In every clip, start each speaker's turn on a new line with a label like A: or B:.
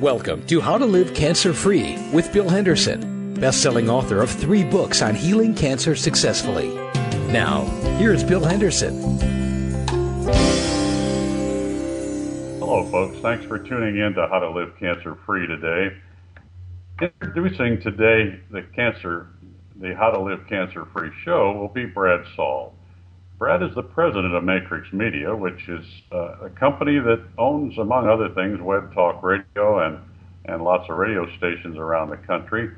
A: Welcome to How to Live Cancer Free with Bill Henderson, best-selling author of three books on healing cancer successfully. Now, here's Bill Henderson.
B: Hello, folks. Thanks for tuning in to How to Live Cancer Free today. Introducing today the cancer, the How to Live Cancer Free show will be Brad Saul. Brad is the president of Matrix Media, which is uh, a company that owns, among other things, Web Talk Radio and, and lots of radio stations around the country.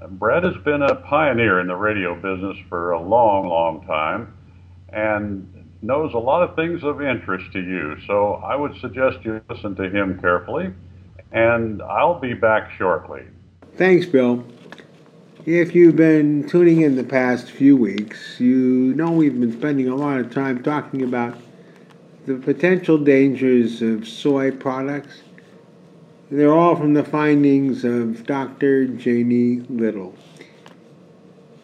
B: Uh, Brad has been a pioneer in the radio business for a long, long time and knows a lot of things of interest to you. So I would suggest you listen to him carefully, and I'll be back shortly.
C: Thanks, Bill. If you've been tuning in the past few weeks, you know we've been spending a lot of time talking about the potential dangers of soy products. They're all from the findings of Dr. Janie Little.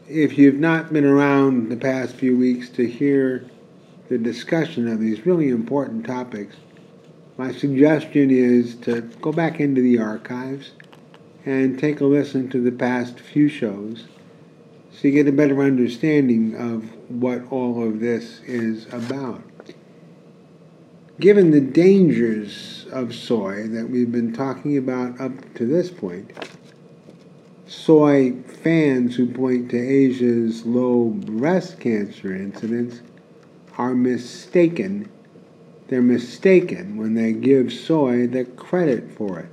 C: If you've not been around the past few weeks to hear the discussion of these really important topics, my suggestion is to go back into the archives and take a listen to the past few shows so you get a better understanding of what all of this is about. Given the dangers of soy that we've been talking about up to this point, soy fans who point to Asia's low breast cancer incidence are mistaken. They're mistaken when they give soy the credit for it.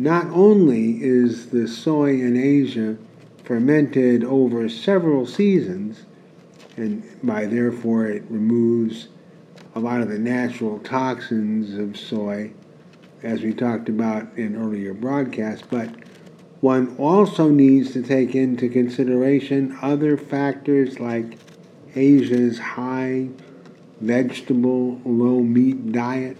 C: Not only is the soy in Asia fermented over several seasons, and by therefore it removes a lot of the natural toxins of soy, as we talked about in earlier broadcasts, but one also needs to take into consideration other factors like Asia's high vegetable, low meat diet,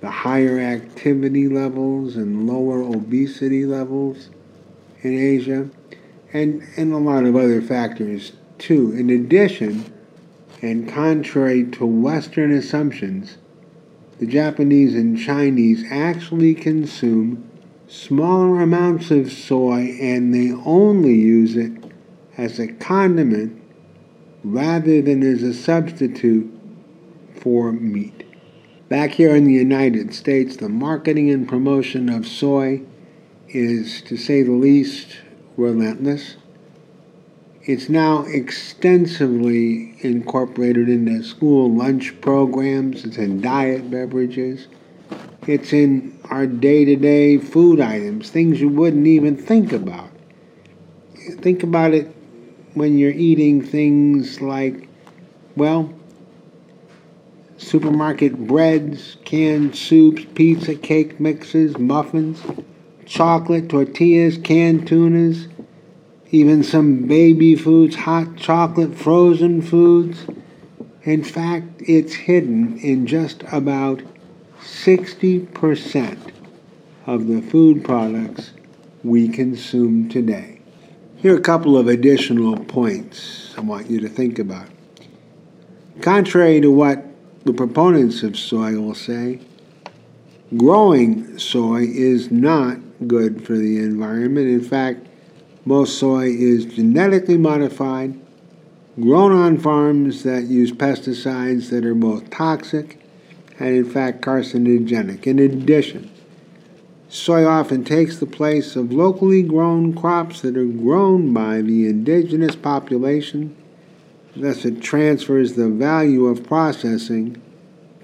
C: the higher activity levels and lower obesity levels in Asia, and, and a lot of other factors too. In addition, and contrary to Western assumptions, the Japanese and Chinese actually consume smaller amounts of soy and they only use it as a condiment rather than as a substitute for meat. Back here in the United States, the marketing and promotion of soy is, to say the least, relentless. It's now extensively incorporated into school lunch programs, it's in diet beverages, it's in our day to day food items, things you wouldn't even think about. Think about it when you're eating things like, well, supermarket breads, canned soups, pizza, cake mixes, muffins, chocolate, tortillas, canned tunas, even some baby foods, hot chocolate, frozen foods. In fact, it's hidden in just about 60% of the food products we consume today. Here are a couple of additional points I want you to think about. Contrary to what the proponents of soy will say growing soy is not good for the environment. In fact, most soy is genetically modified, grown on farms that use pesticides that are both toxic and, in fact, carcinogenic. In addition, soy often takes the place of locally grown crops that are grown by the indigenous population Thus, it transfers the value of processing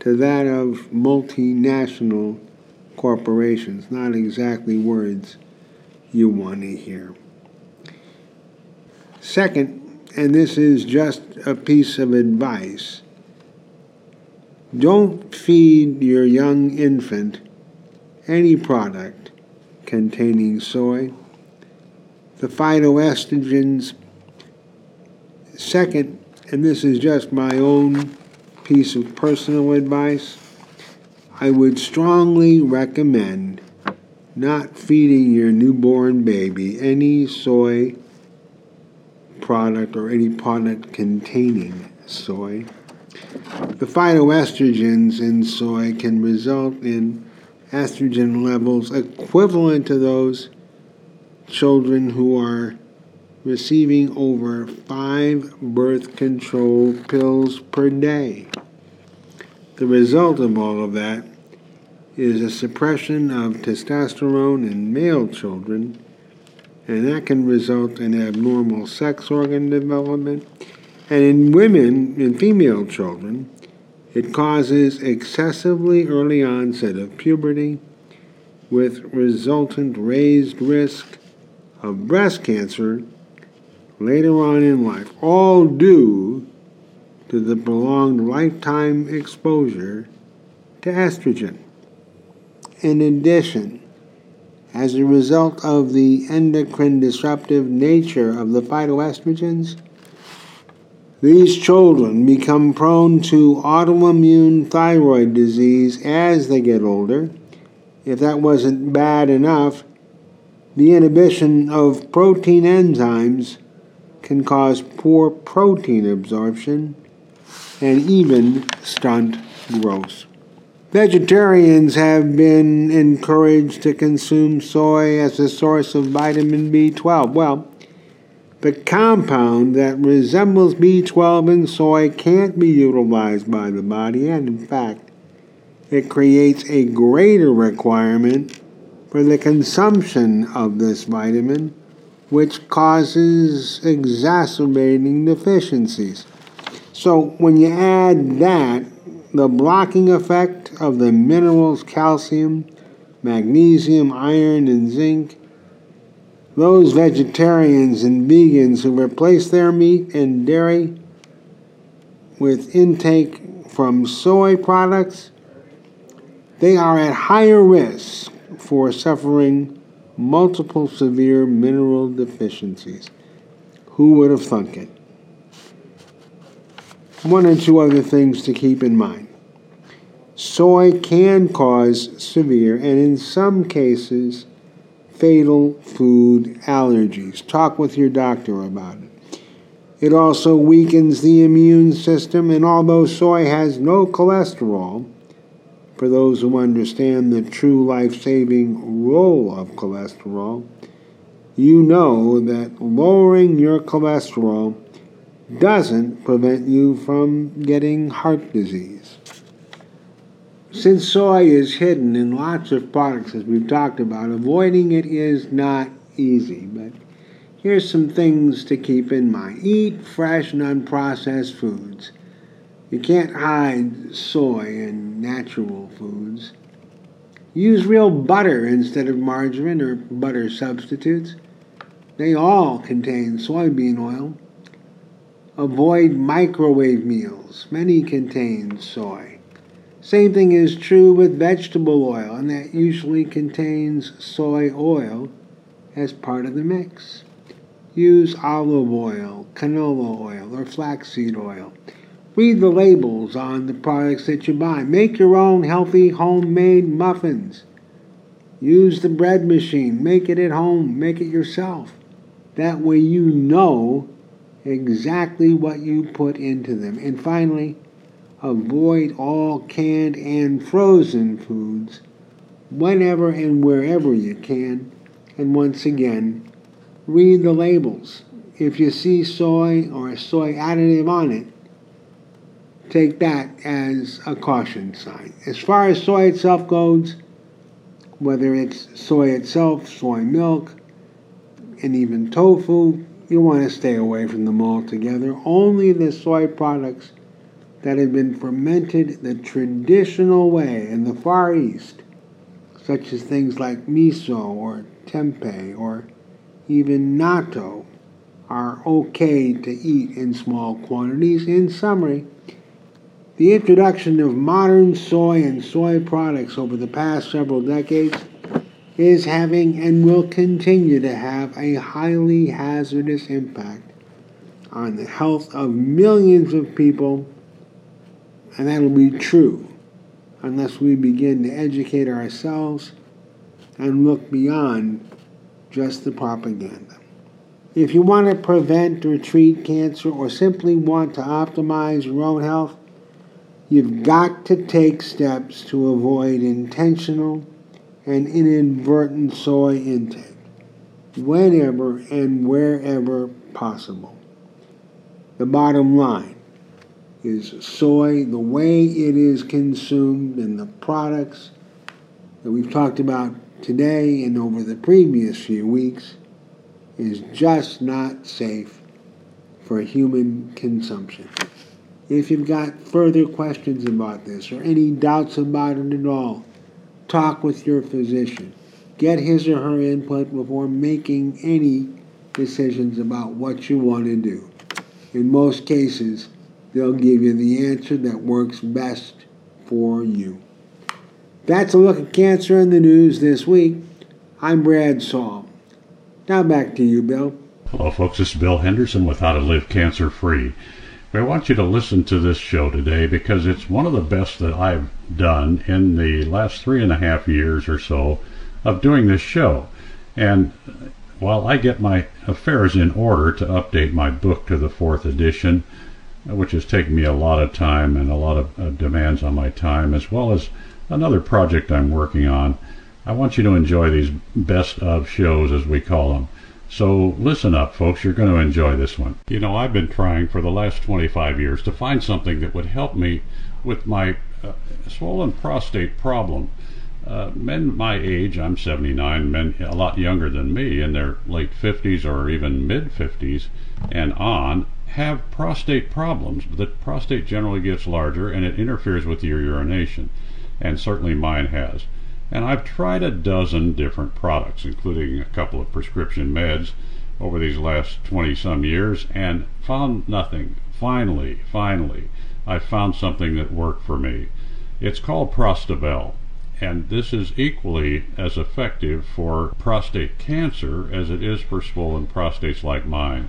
C: to that of multinational corporations. Not exactly words you want to hear. Second, and this is just a piece of advice don't feed your young infant any product containing soy. The phytoestrogens Second, and this is just my own piece of personal advice, I would strongly recommend not feeding your newborn baby any soy product or any product containing soy. The phytoestrogens in soy can result in estrogen levels equivalent to those children who are receiving over five birth control pills per day. The result of all of that is a suppression of testosterone in male children, and that can result in abnormal sex organ development. And in women, in female children, it causes excessively early onset of puberty with resultant raised risk of breast cancer later on in life, all due to the prolonged lifetime exposure to estrogen. In addition, as a result of the endocrine disruptive nature of the phytoestrogens, these children become prone to autoimmune thyroid disease as they get older. If that wasn't bad enough, the inhibition of protein enzymes can cause poor protein absorption and even stunt growth. Vegetarians have been encouraged to consume soy as a source of vitamin B12. Well, the compound that resembles B12 in soy can't be utilized by the body, and in fact, it creates a greater requirement for the consumption of this vitamin, which causes exacerbating deficiencies. So, when you add that, the blocking effect of the minerals calcium, magnesium, iron, and zinc, those vegetarians and vegans who replace their meat and dairy with intake from soy products, they are at higher risk for suffering multiple severe mineral deficiencies. Who would have thunk it? One or two other things to keep in mind. Soy can cause severe and, in some cases, fatal food allergies. Talk with your doctor about it. It also weakens the immune system, and although soy has no cholesterol, for those who understand the true life saving role of cholesterol, you know that lowering your cholesterol doesn't prevent you from getting heart disease. Since soy is hidden in lots of products, as we've talked about, avoiding it is not easy. But here's some things to keep in mind eat fresh and unprocessed foods. You can't hide soy in natural foods. Use real butter instead of margarine or butter substitutes. They all contain soybean oil. Avoid microwave meals. Many contain soy. Same thing is true with vegetable oil, and that usually contains soy oil as part of the mix. Use olive oil, canola oil, or flaxseed oil. Read the labels on the products that you buy. Make your own healthy homemade muffins. Use the bread machine. Make it at home. Make it yourself. That way you know exactly what you put into them. And finally, avoid all canned and frozen foods whenever and wherever you can. And once again, read the labels. If you see soy or a soy additive on it, take that as a caution sign. As far as soy itself goes, whether it's soy itself, soy milk, and even tofu, you want to stay away from them altogether. Only the soy products that have been fermented the traditional way in the Far East, such as things like miso or tempeh or even natto, are okay to eat in small quantities. In summary, the introduction of modern soy and soy products over the past several decades is having and will continue to have a highly hazardous impact on the health of millions of people, and that'll be true unless we begin to educate ourselves and look beyond just the propaganda. If you want to prevent or treat cancer or simply want to optimize your own health, you've got to take steps to avoid intentional and inadvertent soy intake whenever and wherever possible. The bottom line is soy, the way it is consumed, and the products that we've talked about today and over the previous few weeks is just not safe for human consumption. If you've got further questions about this or any doubts about it at all, talk with your physician. Get his or her input before making any decisions about what you want to do. In most cases, they'll give you the answer that works best for you. That's a look at cancer in the news this week. I'm Brad Saul. Now back to you, Bill.
B: Hello, folks. This is Bill Henderson with How to Live Cancer Free. I want you to listen to this show today because it's one of the best that I've done in the last three and a half years or so of doing this show. And while I get my affairs in order to update my book to the fourth edition, which has taken me a lot of time and a lot of uh, demands on my time, as well as another project I'm working on, I want you to enjoy these best of shows, as we call them. So listen up, folks. You're going to enjoy this one. You know, I've been trying for the last 25 years to find something that would help me with my uh, swollen prostate problem. Uh, men my age, I'm 79, men a lot younger than me, in their late 50s or even mid 50s and on, have prostate problems. The prostate generally gets larger and it interferes with your urination, and certainly mine has. And I've tried a dozen different products, including a couple of prescription meds over these last 20 some years, and found nothing. Finally, finally, I found something that worked for me. It's called Prostabel and this is equally as effective for prostate cancer as it is for swollen prostates like mine.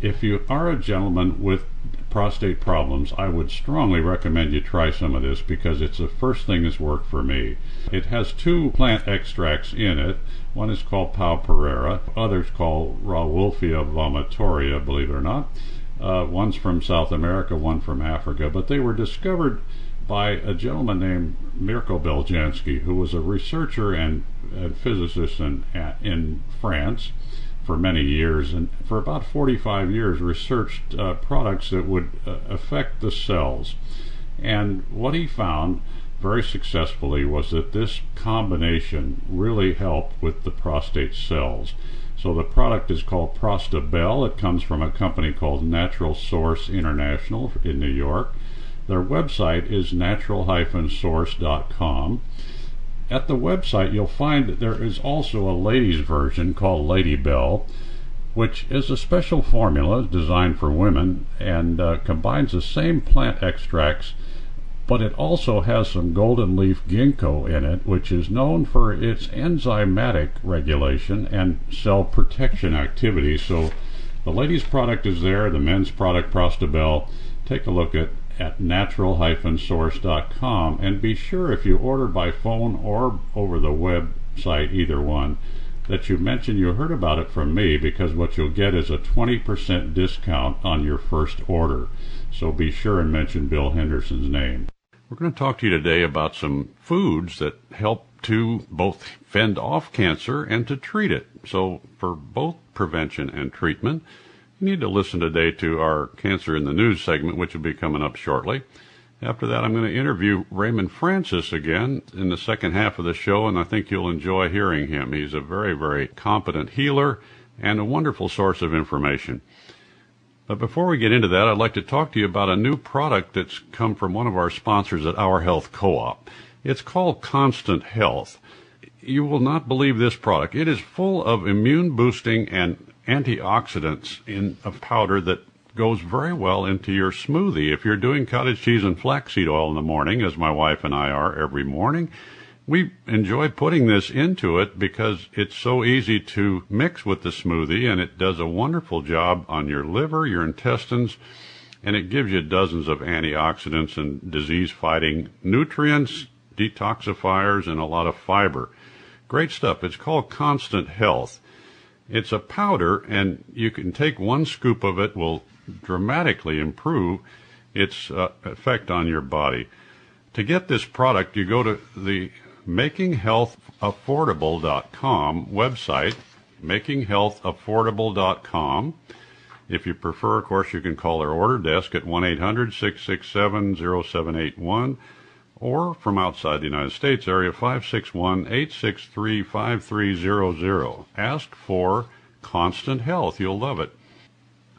B: If you are a gentleman with prostate problems, I would strongly recommend you try some of this because it's the first thing that's worked for me. It has two plant extracts in it. One is called Pau Pereira, others called Rauwolfia vomitoria, believe it or not. Uh, one's from South America, one from Africa, but they were discovered by a gentleman named Mirko Beljanski, who was a researcher and, and physicist in, in France for many years, and for about 45 years researched uh, products that would uh, affect the cells. And what he found very successfully was that this combination really helped with the prostate cells. So the product is called Prostabel. It comes from a company called Natural Source International in New York. Their website is natural-source.com. At the website, you'll find that there is also a ladies' version called Lady Bell, which is a special formula designed for women and uh, combines the same plant extracts, but it also has some golden leaf ginkgo in it, which is known for its enzymatic regulation and cell protection activity. So the ladies' product is there, the men's product, Prostabel. Take a look at at natural-source.com and be sure if you order by phone or over the website, either one, that you mention you heard about it from me because what you'll get is a 20% discount on your first order. So be sure and mention Bill Henderson's name. We're going to talk to you today about some foods that help to both fend off cancer and to treat it. So for both prevention and treatment, you need to listen today to our Cancer in the News segment, which will be coming up shortly. After that, I'm going to interview Raymond Francis again in the second half of the show, and I think you'll enjoy hearing him. He's a very, very competent healer and a wonderful source of information. But before we get into that, I'd like to talk to you about a new product that's come from one of our sponsors at Our Health Co-op. It's called Constant Health. You will not believe this product. It is full of immune boosting and antioxidants in a powder that goes very well into your smoothie. If you're doing cottage cheese and flaxseed oil in the morning, as my wife and I are every morning, we enjoy putting this into it because it's so easy to mix with the smoothie and it does a wonderful job on your liver, your intestines, and it gives you dozens of antioxidants and disease fighting nutrients, detoxifiers, and a lot of fiber. Great stuff. It's called Constant Health. It's a powder, and you can take one scoop of it, will dramatically improve its uh, effect on your body. To get this product, you go to the makinghealthaffordable.com website, makinghealthaffordable.com. If you prefer, of course, you can call our order desk at 1 800 667 0781 or from outside the United States area 561 863 5300. Ask for Constant Health. You'll love it.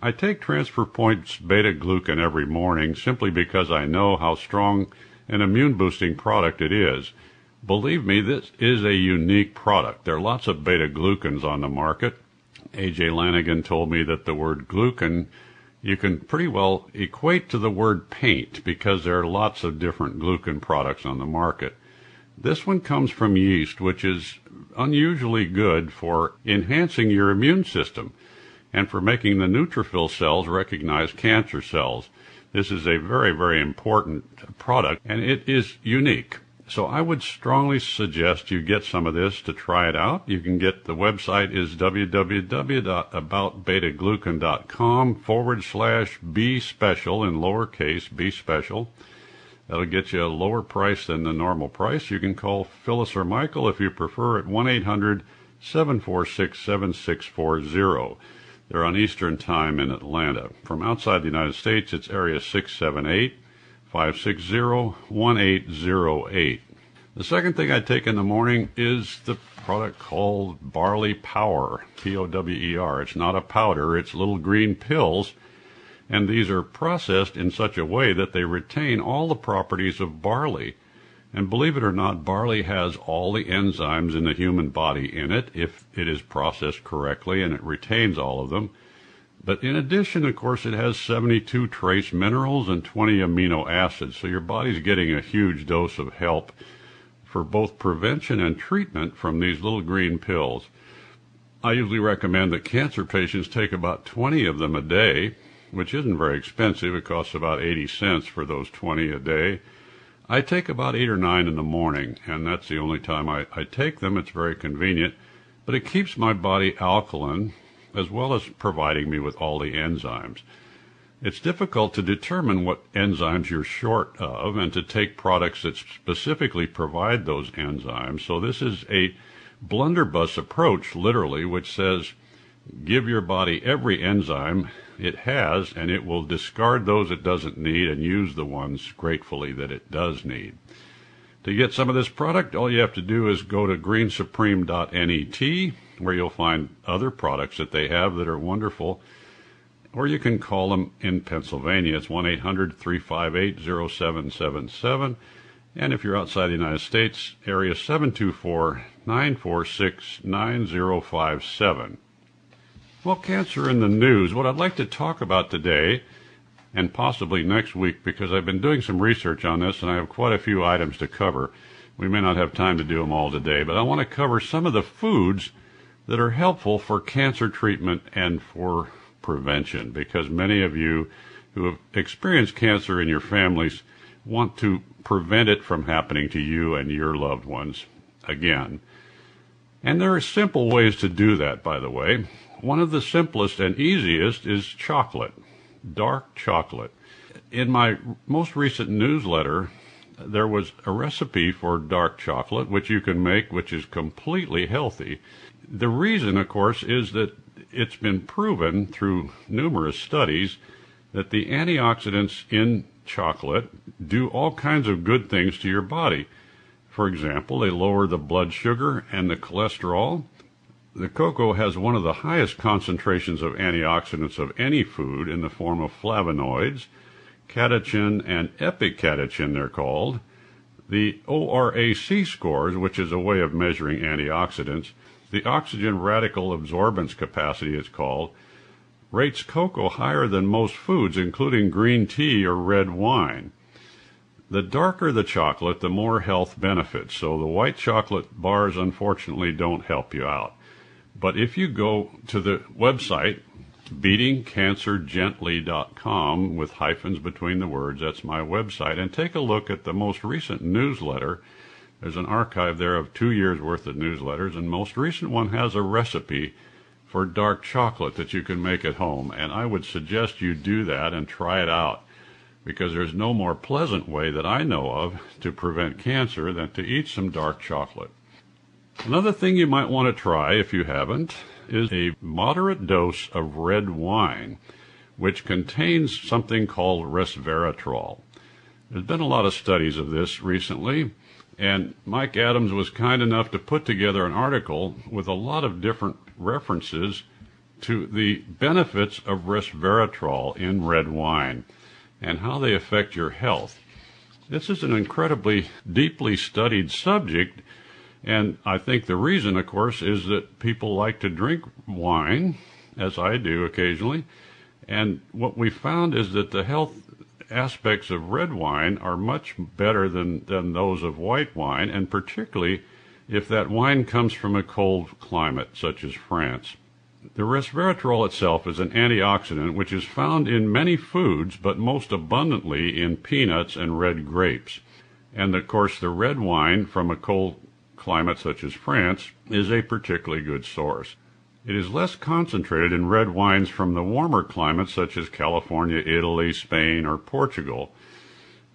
B: I take Transfer Point's beta glucan every morning simply because I know how strong an immune boosting product it is. Believe me, this is a unique product. There are lots of beta glucans on the market. AJ Lanigan told me that the word glucan you can pretty well equate to the word paint because there are lots of different glucan products on the market. This one comes from yeast, which is unusually good for enhancing your immune system and for making the neutrophil cells recognize cancer cells. This is a very, very important product and it is unique. So I would strongly suggest you get some of this to try it out. You can get the website is www.aboutbetaglucan.com forward slash B special in lowercase B special. That'll get you a lower price than the normal price. You can call Phyllis or Michael if you prefer at 1 800 746 7640. They're on Eastern Time in Atlanta. From outside the United States, it's area 678 560 1808. The second thing I take in the morning is the product called Barley Power, P O W E R. It's not a powder, it's little green pills, and these are processed in such a way that they retain all the properties of barley. And believe it or not, barley has all the enzymes in the human body in it if it is processed correctly and it retains all of them. But in addition, of course, it has 72 trace minerals and 20 amino acids, so your body's getting a huge dose of help for both prevention and treatment from these little green pills. I usually recommend that cancer patients take about 20 of them a day, which isn't very expensive. It costs about 80 cents for those 20 a day. I take about eight or nine in the morning, and that's the only time I, I take them. It's very convenient, but it keeps my body alkaline as well as providing me with all the enzymes. It's difficult to determine what enzymes you're short of and to take products that specifically provide those enzymes. So this is a blunderbuss approach, literally, which says give your body every enzyme it has, and it will discard those it doesn't need and use the ones gratefully that it does need. To get some of this product, all you have to do is go to greensupreme.net, where you'll find other products that they have that are wonderful. Or you can call them in Pennsylvania. It's 1 800 358 0777. And if you're outside the United States, area 724 946 9057. Well, cancer in the news. What I'd like to talk about today, and possibly next week, because I've been doing some research on this and I have quite a few items to cover. We may not have time to do them all today, but I want to cover some of the foods that are helpful for cancer treatment and for prevention, because many of you who have experienced cancer in your families want to prevent it from happening to you and your loved ones again. And there are simple ways to do that, by the way. One of the simplest and easiest is chocolate, dark chocolate. In my most recent newsletter, there was a recipe for dark chocolate, which you can make, which is completely healthy. The reason, of course, is that it's been proven through numerous studies that the antioxidants in chocolate do all kinds of good things to your body. For example, they lower the blood sugar and the cholesterol. The cocoa has one of the highest concentrations of antioxidants of any food in the form of flavonoids, catechin and epicatechin they're called. The ORAC scores, which is a way of measuring antioxidants, the oxygen radical absorbance capacity it's called, rates cocoa higher than most foods, including green tea or red wine. The darker the chocolate, the more health benefits. So the white chocolate bars, unfortunately, don't help you out. But if you go to the website, beatingcancergently.com with hyphens between the words, that's my website, and take a look at the most recent newsletter. There's an archive there of two years worth of newsletters, and most recent one has a recipe for dark chocolate that you can make at home. And I would suggest you do that and try it out. because there's no more pleasant way that I know of to prevent cancer than to eat some dark chocolate. Another thing you might want to try if you haven't is a moderate dose of red wine, which contains something called resveratrol. There's been a lot of studies of this recently, and Mike Adams was kind enough to put together an article with a lot of different references to the benefits of resveratrol in red wine and how they affect your health. This is an incredibly deeply studied subject, and I think the reason, of course, is that people like to drink wine, as I do occasionally, and what we found is that the health aspects of red wine are much better than, than those of white wine, and particularly if that wine comes from a cold climate, such as France. The resveratrol itself is an antioxidant which is found in many foods, but most abundantly in peanuts and red grapes. And of course, the red wine from a cold climate such as France is a particularly good source. It is less concentrated in red wines from the warmer climates such as California, Italy, Spain, or Portugal,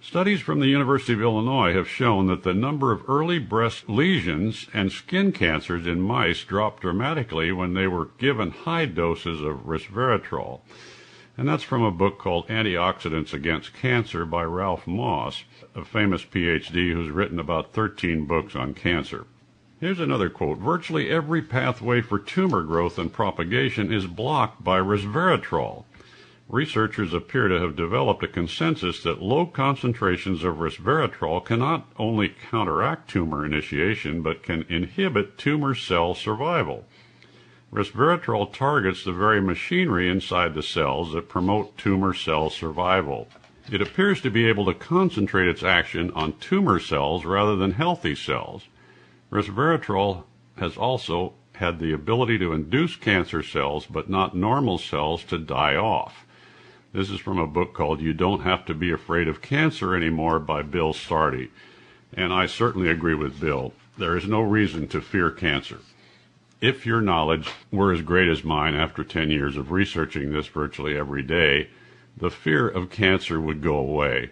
B: Studies from the University of Illinois have shown that the number of early breast lesions and skin cancers in mice dropped dramatically when they were given high doses of resveratrol. And that's from a book called Antioxidants Against Cancer by Ralph Moss, a famous PhD who's written about 13 books on cancer. Here's another quote Virtually every pathway for tumor growth and propagation is blocked by resveratrol researchers appear to have developed a consensus that low concentrations of resveratrol cannot only counteract tumor initiation but can inhibit tumor cell survival. Resveratrol targets the very machinery inside the cells that promote tumor cell survival. It appears to be able to concentrate its action on tumor cells rather than healthy cells. Resveratrol has also had the ability to induce cancer cells but not normal cells to die off. This is from a book called You Don't Have to Be Afraid of Cancer Anymore by Bill Sardi. And I certainly agree with Bill. There is no reason to fear cancer. If your knowledge were as great as mine after 10 years of researching this virtually every day, the fear of cancer would go away.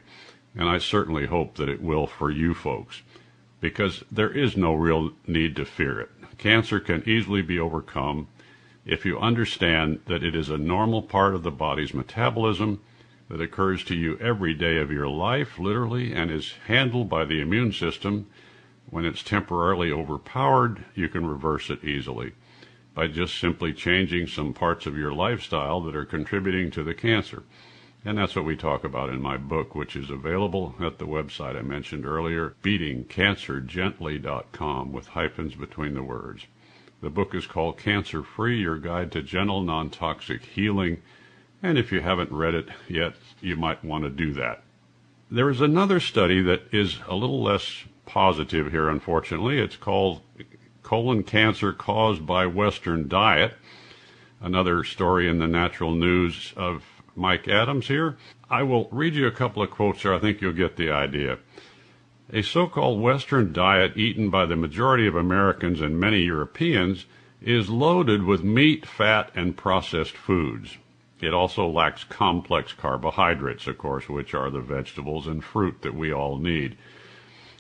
B: And I certainly hope that it will for you folks, because there is no real need to fear it. Cancer can easily be overcome if you understand that it is a normal part of the body's metabolism that occurs to you every day of your life, literally, and is handled by the immune system, when it's temporarily overpowered, you can reverse it easily by just simply changing some parts of your lifestyle that are contributing to the cancer. And that's what we talk about in my book, which is available at the website I mentioned earlier, beatingcancergently.com with hyphens between the words. The book is called Cancer Free Your Guide to Gentle Non Toxic Healing. And if you haven't read it yet, you might want to do that. There is another study that is a little less positive here, unfortunately. It's called Colon Cancer Caused by Western Diet. Another story in the natural news of Mike Adams here. I will read you a couple of quotes here. I think you'll get the idea. A so-called Western diet eaten by the majority of Americans and many Europeans is loaded with meat, fat, and processed foods. It also lacks complex carbohydrates, of course, which are the vegetables and fruit that we all need.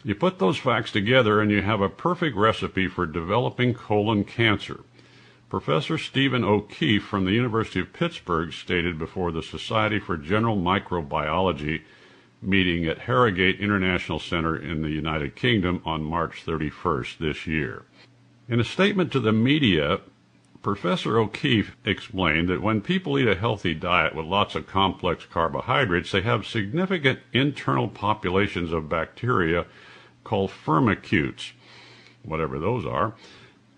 B: You put those facts together and you have a perfect recipe for developing colon cancer. Professor Stephen O'Keefe from the University of Pittsburgh stated before the Society for General Microbiology meeting at Harrogate International Center in the United Kingdom on March 31st this year. In a statement to the media, Professor O'Keefe explained that when people eat a healthy diet with lots of complex carbohydrates, they have significant internal populations of bacteria called firmicutes, whatever those are,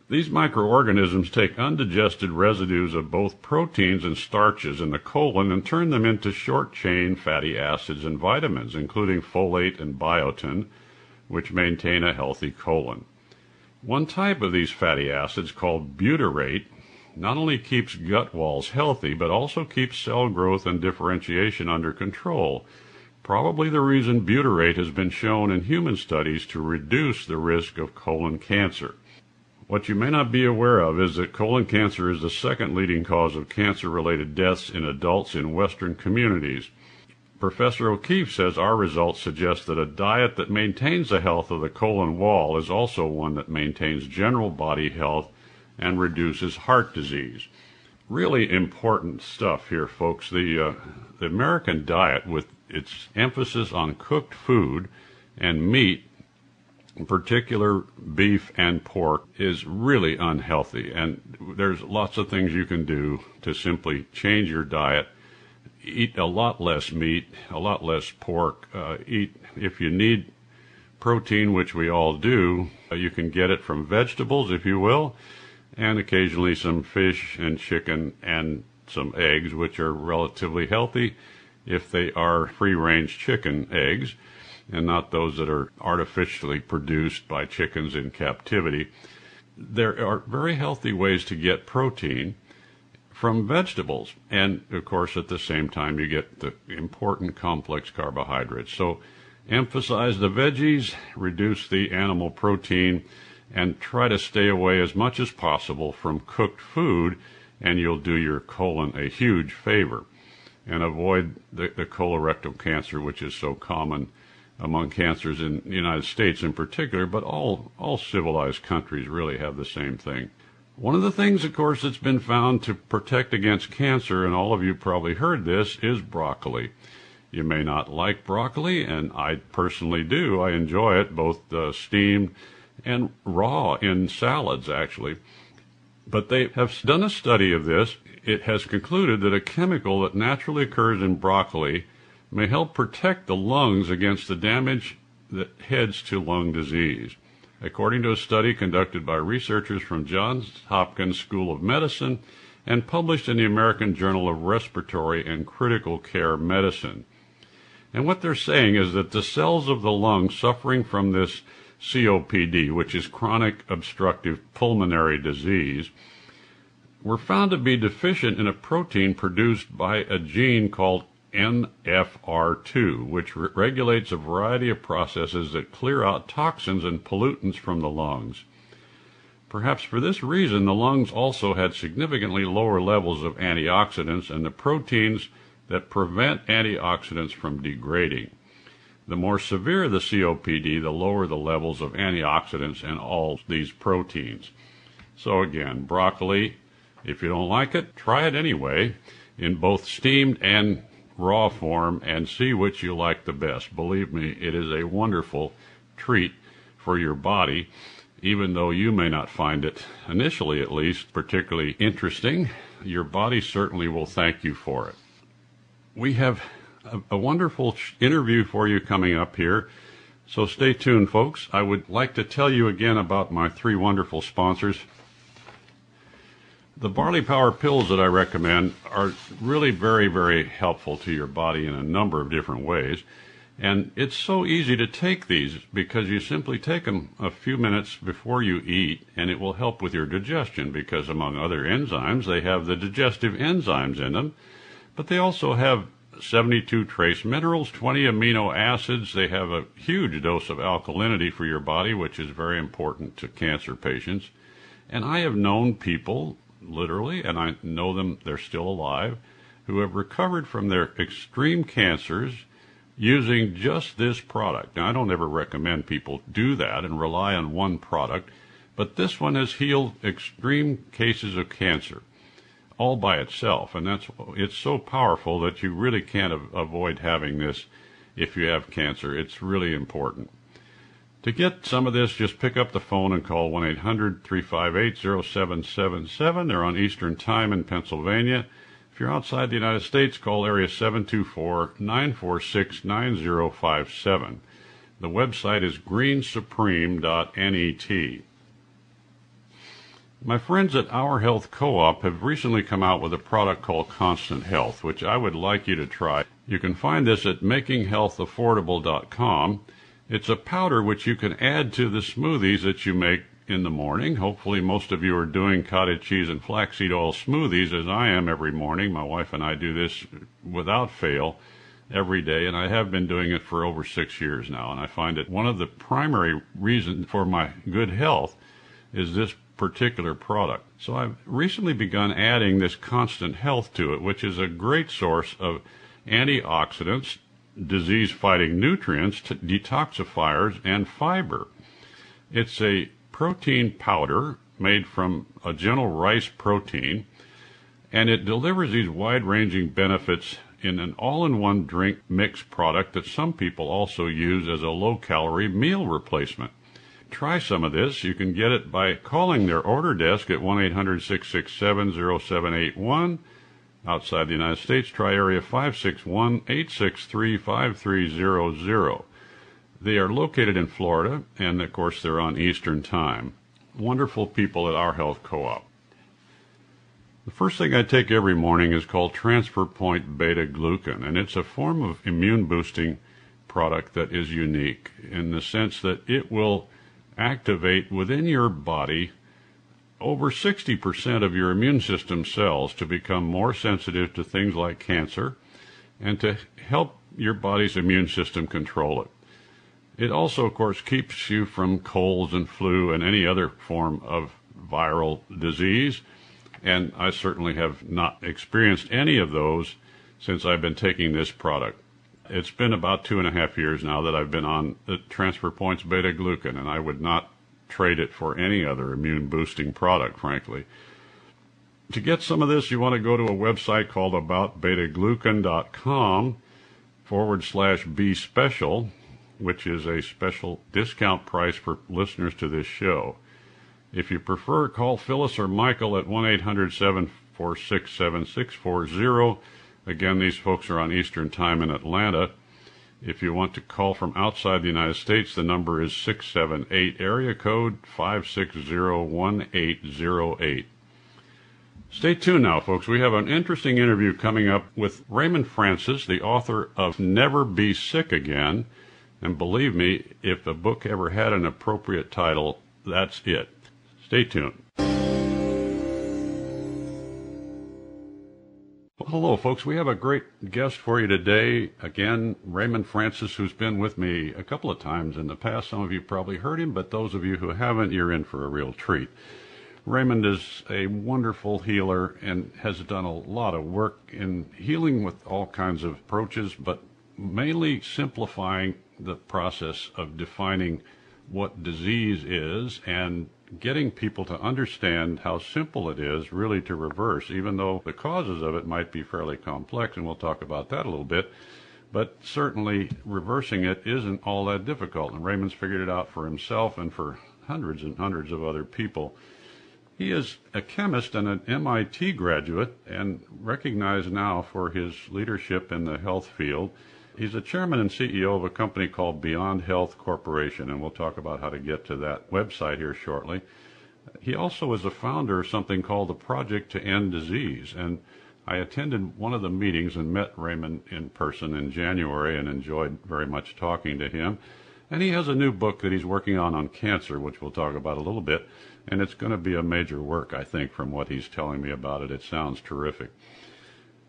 B: these microorganisms take undigested residues of both proteins and starches in the colon and turn them into short chain fatty acids and vitamins, including folate and biotin, which maintain a healthy colon. One type of these fatty acids, called butyrate, not only keeps gut walls healthy, but also keeps cell growth and differentiation under control. Probably the reason butyrate has been shown in human studies to reduce the risk of colon cancer. What you may not be aware of is that colon cancer is the second leading cause of cancer related deaths in adults in Western communities. Professor O'Keefe says our results suggest that a diet that maintains the health of the colon wall is also one that maintains general body health and reduces heart disease. Really important stuff here, folks. The, uh, the American diet, with its emphasis on cooked food and meat, in particular beef and pork, is really unhealthy. And there's lots of things you can do to simply change your diet eat a lot less meat, a lot less pork. Uh, eat if you need protein, which we all do. Uh, you can get it from vegetables, if you will, and occasionally some fish and chicken and some eggs, which are relatively healthy if they are free-range chicken eggs and not those that are artificially produced by chickens in captivity. There are very healthy ways to get protein from vegetables. And of course, at the same time, you get the important complex carbohydrates. So emphasize the veggies, reduce the animal protein, and try to stay away as much as possible from cooked food, and you'll do your colon a huge favor. And avoid the, the colorectal cancer, which is so common among cancers in the United States in particular, but all, all civilized countries really have the same thing. One of the things, of course, that's been found to protect against cancer, and all of you probably heard this, is broccoli. You may not like broccoli, and I personally do. I enjoy it both uh, steamed and raw in salads, actually. But they have done a study of this. It has concluded that a chemical that naturally occurs in broccoli may help protect the lungs against the damage that heads to lung disease according to a study conducted by researchers from Johns Hopkins School of Medicine and published in the American Journal of Respiratory and Critical Care Medicine. And what they're saying is that the cells of the lung suffering from this COPD, which is chronic obstructive pulmonary disease, were found to be deficient in a protein produced by a gene called NFR2, which re- regulates a variety of processes that clear out toxins and pollutants from the lungs. Perhaps for this reason, the lungs also had significantly lower levels of antioxidants and the proteins that prevent antioxidants from degrading. The more severe the COPD, the lower the levels of antioxidants and all these proteins. So again, broccoli, if you don't like it, try it anyway in both steamed and raw form and see which you like the best. Believe me, it is a wonderful treat for your body, even though you may not find it, initially at least, particularly interesting. Your body certainly will thank you for it. We have a, a wonderful interview for you coming up here. So stay tuned, folks. I would like to tell you again about my three wonderful sponsors. The barley power pills that I recommend are really very, very helpful to your body in a number of different ways. And it's so easy to take these because you simply take them a few minutes before you eat and it will help with your digestion because among other enzymes, they have the digestive enzymes in them, but they also have 72 trace minerals, 20 amino acids. They have a huge dose of alkalinity for your body, which is very important to cancer patients. And I have known people literally, and I know them, they're still alive, who have recovered from their extreme cancers using just this product. Now, I don't ever recommend people do that and rely on one product, but this one has healed extreme cases of cancer all by itself, and that's it's so powerful that you really can't avoid having this if you have cancer. It's really important. To get some of this, just pick up the phone and call 1 800 358 0777. They're on Eastern Time in Pennsylvania. If you're outside the United States, call area 724 946 9057. The website is greensupreme.net. My friends at Our Health Co-op have recently come out with a product called Constant Health, which I would like you to try. You can find this at makinghealthaffordable.com. It's a powder which you can add to the smoothies that you make in the morning. Hopefully, most of you are doing cottage cheese and flaxseed oil smoothies as I am every morning. My wife and I do this without fail every day, and I have been doing it for over six years now. And I find that one of the primary reasons for my good health is this particular product. So I've recently begun adding this constant health to it, which is a great source of antioxidants disease fighting nutrients, detoxifiers, and fiber. It's a protein powder made from a gentle rice protein, and it delivers these wide ranging benefits in an all in one drink mix product that some people also use as a low calorie meal replacement. Try some of this. You can get it by calling their order desk at 1 800 667 0781. Outside the United States, try area 561 863 5300. They are located in Florida, and of course, they're on Eastern Time. Wonderful people at Our Health Co op. The first thing I take every morning is called Transfer Point Beta Glucan, and it's a form of immune boosting product that is unique in the sense that it will activate within your body over 60% of your immune system cells to become more sensitive to things like cancer and to help your body's immune system control it. It also, of course, keeps you from colds and flu and any other form of viral disease. And I certainly have not experienced any of those since I've been taking this product. It's been about two and a half years now that I've been on the Transfer Points Beta Glucan, and I would not trade it for any other immune boosting product, frankly. To get some of this, you want to go to a website called aboutbetaglucan.com forward slash B special, which is a special discount price for listeners to this show. If you prefer, call Phyllis or Michael at 1 800 746 7640 Again, these folks are on Eastern Time in Atlanta. If you want to call from outside the United States, the number is 678 area code 5601808. Stay tuned now, folks. We have an interesting interview coming up with Raymond Francis, the author of Never Be Sick Again. And believe me, if the book ever had an appropriate title, that's it. Stay tuned. Well, hello, folks. We have a great guest for you today. Again, Raymond Francis, who's been with me a couple of times in the past. Some of you probably heard him, but those of you who haven't, you're in for a real treat. Raymond is a wonderful healer and has done a lot of work in healing with all kinds of approaches, but mainly simplifying the process of defining what disease is and getting people to understand how simple it is really to reverse, even though the causes of it might be fairly complex, and we'll talk about that a little bit. But certainly reversing it isn't all that difficult, and Raymond's figured it out for himself and for hundreds and hundreds of other people. He is a chemist and an MIT graduate and recognized now for his leadership in the health field. He's the chairman and CEO of a company called Beyond Health Corporation, and we'll talk about how to get to that website here shortly. He also is a founder of something called the Project to End Disease, and I attended one of the meetings and met Raymond in person in January and enjoyed very much talking to him. And he has a new book that he's working on on cancer, which we'll talk about a little bit. And it's going to be a major work, I think, from what he's telling me about it. It sounds terrific.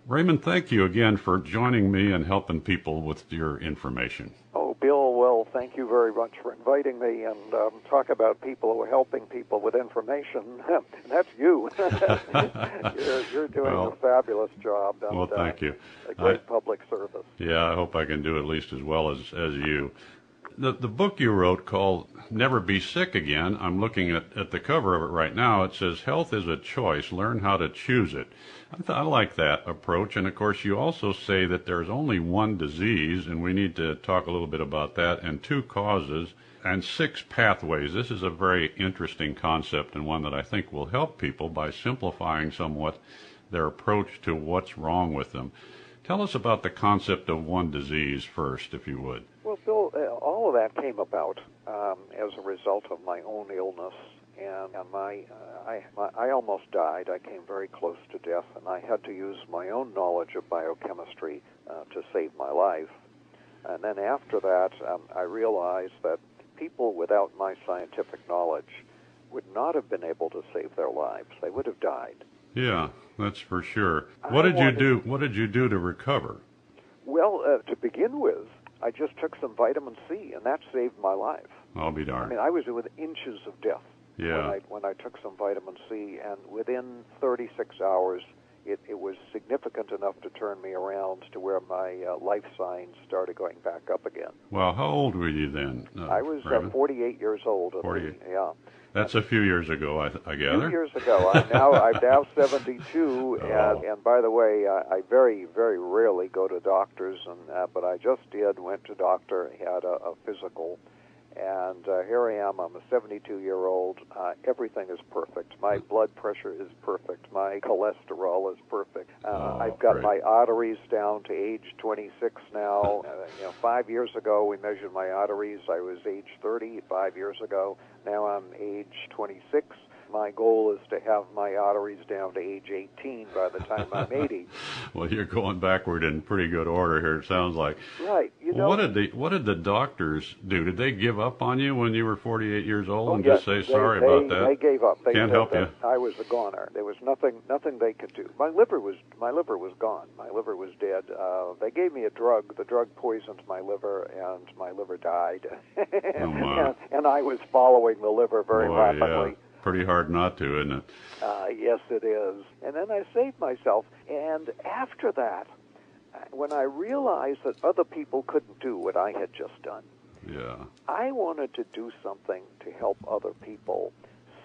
B: Raymond, thank you again for joining me and helping people with your information.
D: Oh, Bill, well, thank you very much for inviting me and um, talk about people who are helping people with information. That's you. you're, you're, doing well, a fabulous job.
B: And, well, thank uh, you.
D: A great I, public service.
B: Yeah, I hope I can do at least as well as, as you. The, the book you wrote called Never Be Sick Again, I'm looking at, at the cover of it right now. It says, Health is a choice. Learn how to choose it. I, th- I like that approach. And of course, you also say that there's only one disease, and we need to talk a little bit about that, and two causes and six pathways. This is a very interesting concept and one that I think will help people by simplifying somewhat their approach to what's wrong with them. Tell us about the concept of one disease first, if you would.
D: All of that came about um, as a result of my own illness and, and my, uh, I, my, I almost died. I came very close to death, and I had to use my own knowledge of biochemistry uh, to save my life. And then after that, um, I realized that people without my scientific knowledge would not have been able to save their lives. They would have died.
B: Yeah, that's for sure. What I did wanted, you do? What did you do to recover?
D: Well, uh, to begin with, I just took some vitamin C, and that saved my life.
B: I'll be darned.
D: I mean, I was within inches of death
B: yeah.
D: when, I, when I took some vitamin C, and within 36 hours, it, it was significant enough to turn me around to where my uh, life signs started going back up again.
B: Well, how old were you then?
D: Uh, I was uh, 48 years old.
B: 48.
D: The, yeah.
B: That's a few years ago, I, I gather.
D: A few years ago. I'm now I'm now 72,
B: oh.
D: and and by the way, I, I very very rarely go to doctors, and uh, but I just did. Went to doctor, had a, a physical, and uh, here I am. I'm a 72 year old. Uh, everything is perfect. My blood pressure is perfect. My cholesterol is perfect. Uh,
B: oh,
D: I've got
B: great.
D: my arteries down to age 26 now. Uh, you know, five years ago we measured my arteries. I was age 30. Five years ago. Now I'm age 26 my goal is to have my arteries down to age 18 by the time I'm 80.
B: well, you're going backward in pretty good order here. It sounds like.
D: Right. You know.
B: What did the What did the doctors do? Did they give up on you when you were 48 years old
D: oh,
B: and
D: yes,
B: just say sorry
D: they,
B: about that?
D: They gave up. They
B: Can't help you.
D: I was a goner. There was nothing nothing they could do. My liver was my liver was gone. My liver was dead. Uh, they gave me a drug. The drug poisoned my liver, and my liver died.
B: oh my.
D: and, and I was following the liver very
B: Boy,
D: rapidly.
B: Yeah pretty hard not to, isn't it?
D: Uh, yes, it is. And then I saved myself. And after that, when I realized that other people couldn't do what I had just done,
B: yeah,
D: I wanted to do something to help other people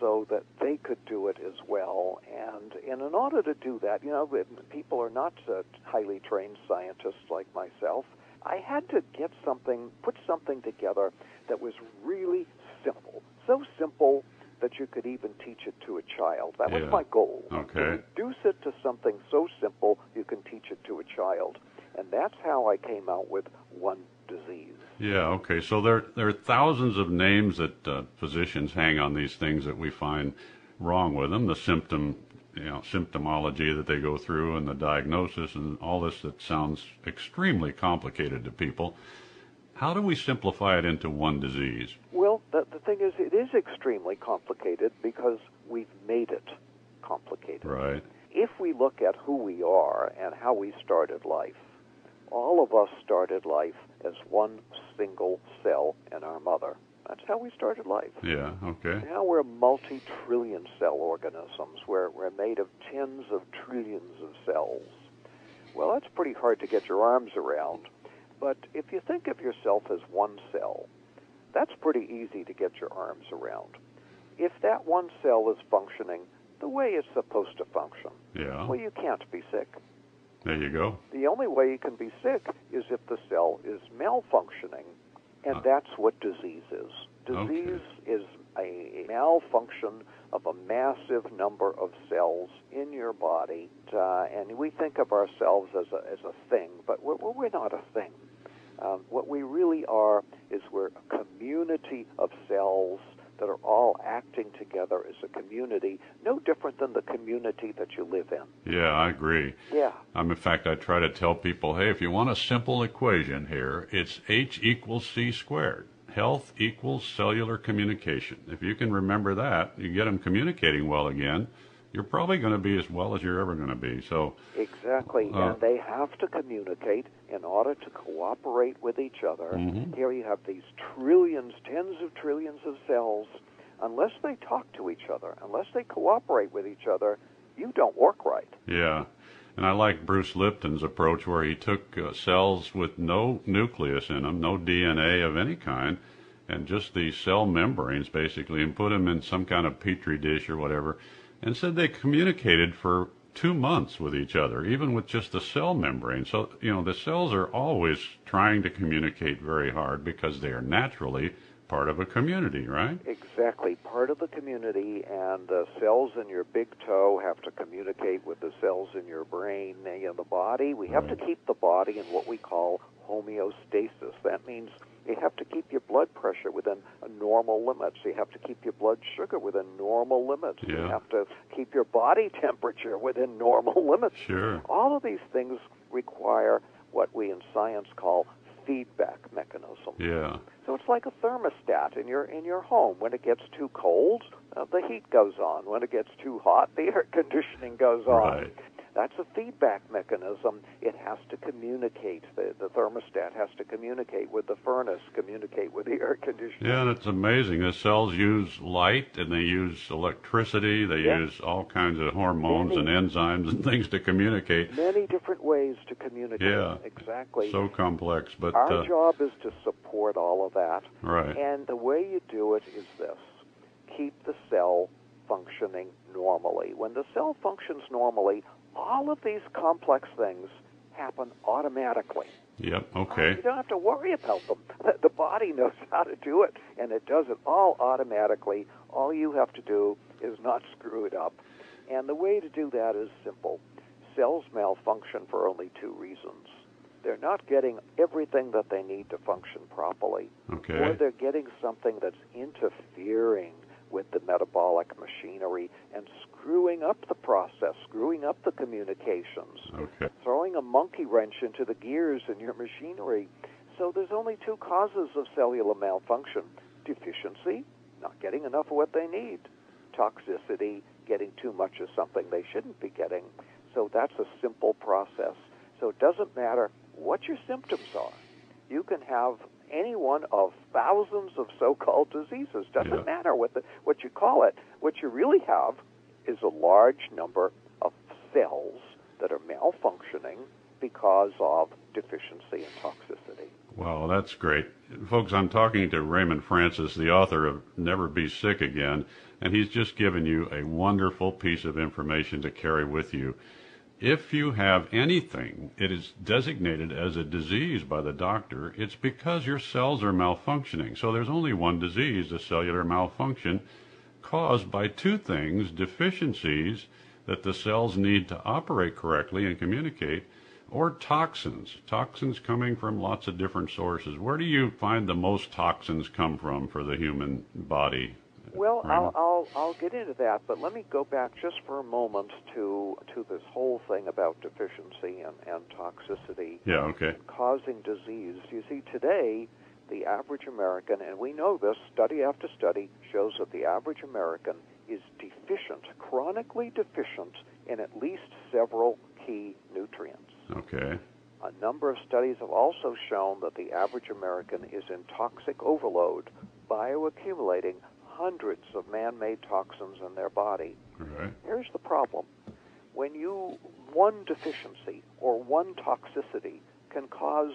D: so that they could do it as well. And, and in order to do that, you know, people are not uh, highly trained scientists like myself. I had to get something, put something together that was really simple. So simple that you could even teach it to a child. That was
B: Yeah.
D: my goal.
B: Okay.
D: To reduce it to something so simple you can teach it to a child. And that's how I came out with one disease.
B: Yeah, okay. So there there are thousands of names that uh, physicians hang on these things that we find wrong with them. The symptom, you know, symptomology that they go through, and the diagnosis, and all this that sounds extremely complicated to people. How do we simplify it into one disease?
D: Well, the, the thing is, is extremely complicated because we've made it complicated.
B: Right.
D: If we look at who we are and how we started life, all of us started life as one single cell in our mother. That's how we started life.
B: Yeah. Okay.
D: Now we're multi trillion cell organisms. We're, we're made of tens of trillions of cells. Well, that's pretty hard to get your arms around. But if you think of yourself as one cell, that's pretty easy to get your arms around. If that one cell is functioning the way it's supposed to function,
B: Yeah.
D: well, you can't be sick.
B: There you go.
D: The only way you can be sick is if the cell is malfunctioning, and
B: Uh.
D: that's what disease is. Disease is a malfunction of a massive number of cells in your body, uh, and we think of ourselves as a, as a thing, but we're, we're not a thing. Um, what we really are is we're a community of cells that are all acting together as a community, no different than the community that you live in.
B: Yeah, I agree.
D: Yeah.
B: Um, in fact, I try to tell people, hey, if you want a simple equation here, it's H equals C squared. Health equals cellular communication. If you can remember that, you get them communicating well again, you're probably going to be as well as you're ever going to be. So,
D: Exactly,
B: Uh,
D: and they have to communicate in order to cooperate with each other.
B: Mhm.
D: Here you have these trillions, tens of trillions of cells. Unless they talk to each other, unless they cooperate with each other, you don't work right.
B: yeah. And I like Bruce Lipton's approach where he took uh, cells with no nucleus in them, no DNA of any kind, and just these cell membranes basically, and put them in some kind of petri dish or whatever, and said they communicated for two months with each other, even with just the cell membrane. So, you know, the cells are always trying to communicate very hard because they are naturally part of a community, right?
D: Exactly, part of the community, and the cells in your big toe have to communicate with the cells in your brain. You know, the body, we have to keep the body in what we call homeostasis. That means you have to keep your blood pressure within a normal limits. You have to keep your blood sugar within normal limits. You have to keep your body temperature within normal limits.
B: Sure.
D: All of these things require what we in science call feedback mechanism.
B: Yeah.
D: So it's like a thermostat in your in your home. When it gets too cold, uh, the heat goes on. When it gets too hot, the air conditioning goes on.
B: Right.
D: That's a feedback mechanism. It has to communicate. The, the thermostat has to communicate with the furnace, communicate with the air conditioner.
B: Yeah, and it's amazing. The cells use light and they use electricity. They
D: Yeah.
B: use all kinds of hormones
D: Many-
B: and enzymes and things to communicate.
D: Many different ways to communicate.
B: Yeah.
D: Exactly.
B: So complex, but
D: Our
B: uh,
D: job is to support all of that.
B: right.
D: And the way you do it is this keep the cell functioning normally. When the cell functions normally, all of these complex things happen automatically.
B: Yep. Uh, okay.
D: You don't have to worry about them. The- The body knows how to do it, and it does it all automatically. All you have to do is not screw it up. And the way to do that is simple. Cells malfunction for only two reasons. They're not getting everything that they need to function properly, or they're getting something that's interfering with the metabolic machinery and screwing up the process, screwing up the communications
B: Okay.
D: throwing a monkey wrench into the gears in your machinery. So there's only two causes of cellular malfunction deficiency, not getting enough of what they need, toxicity, getting too much of something they shouldn't be getting. So that's a simple process. So it doesn't matter what your symptoms are. You can have any one of thousands of so-called diseases. Doesn't
B: Yeah.
D: matter what the what you call it. What you really have is a large number of cells that are malfunctioning because of deficiency and toxicity.
B: Wow, that's great. Folks, I'm talking to Raymond Francis, the author of Never Be Sick Again, and he's just given you a wonderful piece of information to carry with you. If you have anything, it is designated as a disease by the doctor, it's because your cells are malfunctioning. So there's only one disease, a cellular malfunction, caused by two things deficiencies that the cells need to operate correctly and communicate, or toxins. Toxins coming from lots of different sources. Where do you find the most toxins come from for the human body?
D: Well? I'll, I'll I'll get into that, but let me go back just for a moment to to this whole thing about deficiency and, and toxicity
B: Yeah, okay.
D: causing disease. You see, today the average American, and we know this, study after study shows that the average American is deficient, chronically deficient in at least several key nutrients.
B: Okay.
D: A number of studies have also shown that the average American is in toxic overload, bioaccumulating hundreds of man made toxins in their body.
B: Right.
D: Here's the problem when you, one deficiency or one toxicity can cause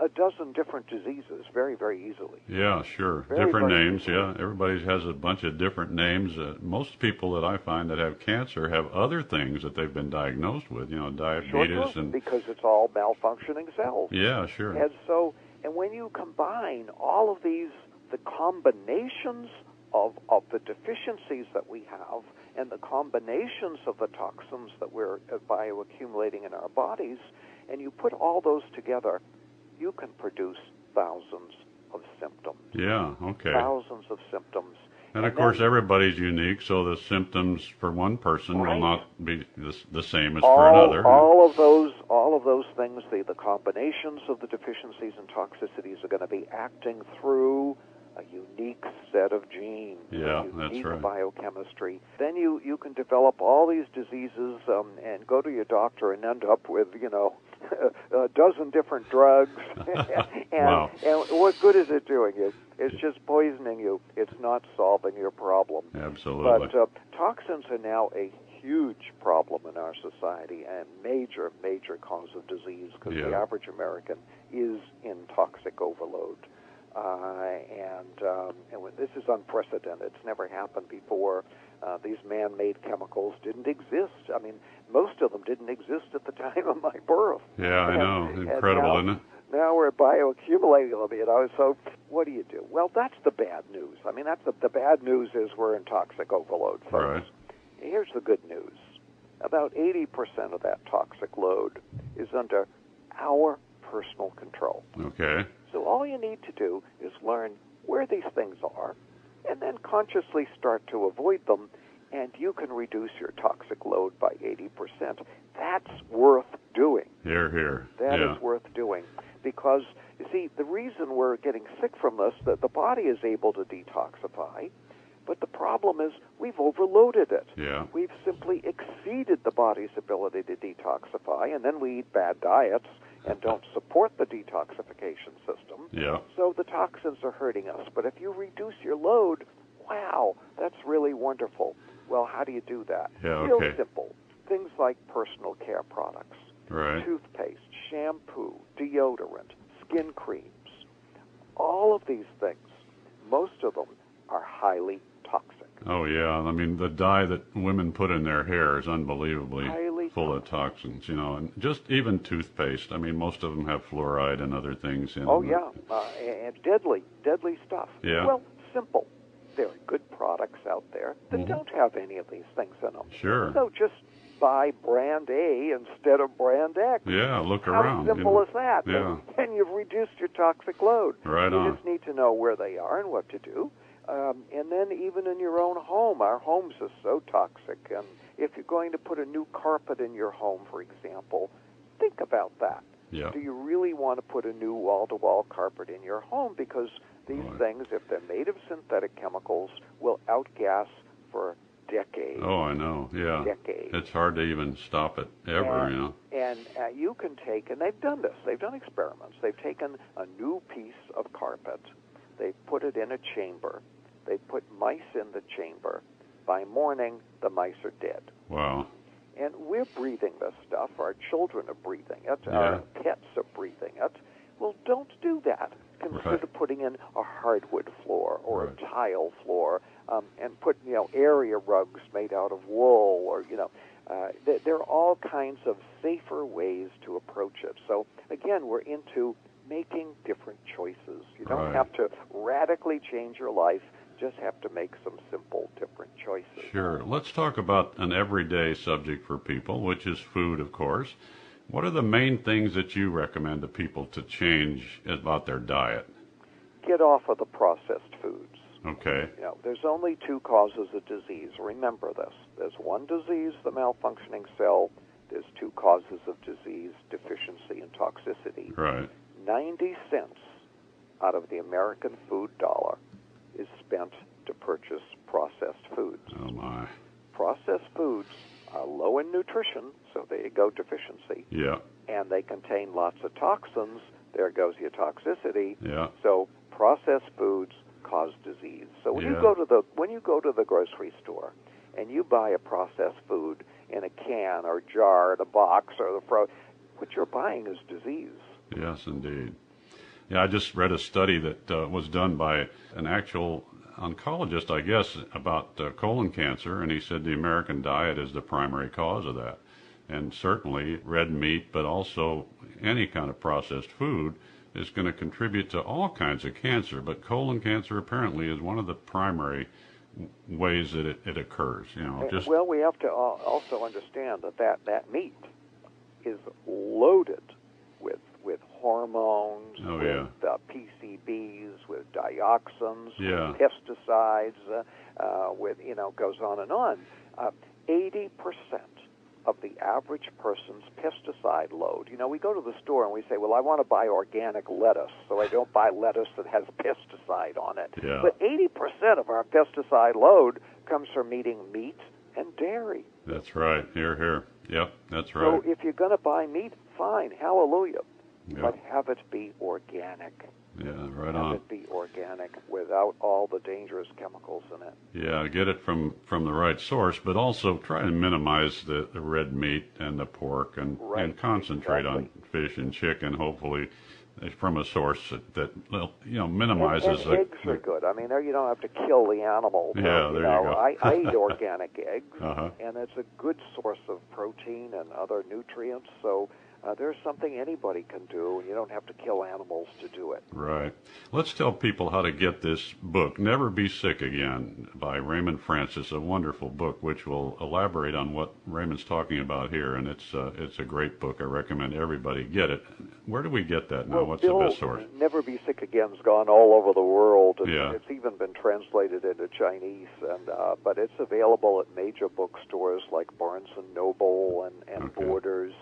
D: a- dozen different diseases very, very easily.
B: Yeah, sure.
D: Very,
B: different
D: very
B: names, yeah. Everybody has a bunch of different names. Uh, most people that I find that have cancer have other things that they've been diagnosed with, you know, diabetes
D: sure,
B: and
D: because it's all malfunctioning cells.
B: yeah, sure.
D: And so, and when you combine all of these, the combinations of, of the deficiencies that we have and the combinations of the toxins that we're bioaccumulating in our bodies, and you put all those together, you can produce thousands of symptoms.
B: Yeah, okay.
D: Thousands of symptoms.
B: And of
D: And
B: course,
D: then-
B: everybody's unique, so the symptoms for one person
D: Right.
B: will not be the, the same as
D: all,
B: for another.
D: all of those all of those things the, the combinations of the deficiencies and toxicities are going to be acting through a unique set of genes
B: Yeah,
D: unique
B: right.
D: biochemistry then you you can develop all these diseases um, and go to your doctor and end up with you know a dozen different drugs and,
B: Wow.
D: and what good is it doing you it's just poisoning you it's not solving your problem
B: Absolutely.
D: but uh, toxins are now a huge problem in our society and major, major cause of disease because the average American is in toxic overload. Uh, and um, and this is unprecedented. It's never happened before. Uh, these man-made chemicals didn't exist. I mean, most of them didn't exist at the time of my birth.
B: yeah, I know. Incredible,
D: now-
B: isn't it?
D: now we're bioaccumulating them, you know. So what do you do? Well, that's the bad news. I mean, that's the, the bad news is we're in toxic overload, folks.
B: Right.
D: Here's the good news. About 80% of that toxic load is under our personal control.
B: Okay.
D: So all you need to do is learn where these things are and then consciously start to avoid them and you can reduce your toxic load by 80%. That's worth doing.
B: Here, here.
D: That is
B: yeah.
D: worth doing because you see the reason we're getting sick from this that the body is able to detoxify But the problem is we've overloaded it.
B: Yeah.
D: We've simply exceeded the body's ability to detoxify, and then we eat bad diets and don't support the detoxification system.
B: Yeah.
D: So the toxins are hurting us. But if you reduce your load, wow, that's really wonderful. Well, how do you do that?
B: Yeah,
D: Real
B: okay.
D: simple. Things like personal care products,
B: Right.
D: toothpaste, shampoo, deodorant, skin creams. All of these things, most of them are highly.
B: Oh yeah. I mean, the dye that women put in their hair is unbelievably
D: Highly
B: full of toxins. You know, and just even toothpaste. I mean, most of them have fluoride and other things in
D: Oh
B: them.
D: yeah, uh, and deadly, deadly stuff.
B: Yeah.
D: Well, simple. There are good products out there that
B: Mhm.
D: don't have any of these things in them.
B: Sure.
D: So just buy brand A instead of brand X.
B: Yeah. Look
D: How
B: around. you
D: simple
B: know.
D: is that?
B: Yeah.
D: And you've reduced your toxic load.
B: Right
D: you
B: on.
D: just need to know where they are and what to do. Um, and then even in your own home, our homes are so toxic. And if you're going to put a new carpet in your home, for example, think about that.
B: Yeah.
D: Do you really want to put a new wall-to-wall carpet in your home? Because these
B: Right.
D: things, if they're made of synthetic chemicals, will outgas for decades.
B: Oh, I know. Yeah.
D: Decades.
B: It's hard to even stop it ever.
D: And-
B: You know.
D: And uh, you can take, and they've done this, they've done experiments. They've taken a new piece of carpet, they've put it in a chamber, they put mice in the chamber. By morning, the mice are dead.
B: Wow.
D: And we're breathing this stuff. Our children are breathing it.
B: Yeah.
D: Our pets are breathing it. Well, don't do that. Consider
B: Right.
D: putting in a hardwood floor or
B: Right.
D: a tile floor, um, and put you know area rugs made out of wool, or you know, uh, th- there are all kinds of safer ways to approach it. So again, we're into making different choices. You don't
B: Right.
D: have to radically change your life. Just have to make some simple, different choices.
B: Sure. Let's talk about an everyday subject for people, which is food, of course. What are the main things that you recommend to people to change about their diet?
D: Get off of the processed foods.
B: Okay.
D: You know, there's only two causes of disease. Remember this. There's one disease, the malfunctioning cell. There's two causes of disease, deficiency and toxicity.
B: Right.
D: 90 cents out of the American food dollar is spent to purchase processed foods.
B: Oh my.
D: Processed foods are low in nutrition, so they go, deficiency,
B: Yeah.
D: and they contain lots of toxins. There goes your toxicity.
B: Yeah.
D: So processed foods cause disease. So when
B: Yeah.
D: you go to the when you go to the grocery store and you buy a processed food in a can or jar, in a box or the fro, what you're buying is disease.
B: Yes, indeed. Yeah, I just read a study that uh, was done by an actual oncologist, I guess, about uh, colon cancer, and he said the American diet is the primary cause of that. And certainly red meat, but also any kind of processed food is going to contribute to all kinds of cancer. But colon cancer apparently is one of the primary ways that it, it occurs. You know, just
D: well, we have to also understand that that, that meat is loaded hormones,
B: Oh,
D: with uh, PCBs, with dioxins,
B: Yeah.
D: with pesticides, uh, uh, with you know goes on and on. Uh, Eighty percent of the average person's pesticide load. You know, we go to the store and we say, "Well, I want to buy organic lettuce, so I don't buy lettuce that has pesticide on it."
B: Yeah.
D: But 80% of our pesticide load comes from eating meat and dairy.
B: that's right. Here, here. Yep, that's right.
D: So if you're going to buy meat, fine, hallelujah.
B: Yeah.
D: But have it be organic.
B: Yeah, right
D: Have
B: on.
D: it be organic without all the dangerous chemicals in it.
B: Yeah, get it from from the right source, but also try and minimize the, the red meat and the pork, and
D: Right,
B: and concentrate on fish and chicken. Hopefully, from a source that, that you know
D: And,
B: minimizes
D: and
B: the,
D: eggs are good. I mean, you don't have to kill the animal.
B: Yeah,
D: you
B: there you
D: know,
B: go.
D: I, I eat organic eggs,
B: Uh-huh.
D: and it's a good source of protein and other nutrients. So uh, there's something anybody can do, and you don't have to kill animals to do it.
B: Right. Let's tell people how to get this book, Never Be Sick Again, by Raymond Francis, a wonderful book which will elaborate on what Raymond's talking about here, and it's uh, it's a great book. I recommend everybody get it. Where do we get that now?
D: Well,
B: What's
D: Bill,
B: the best source?
D: Never Be Sick Again's gone all over the world, and
B: Yeah.
D: it's even been translated into Chinese. And uh, but it's available at major bookstores like Barnes and Noble and, and
B: Okay.
D: Borders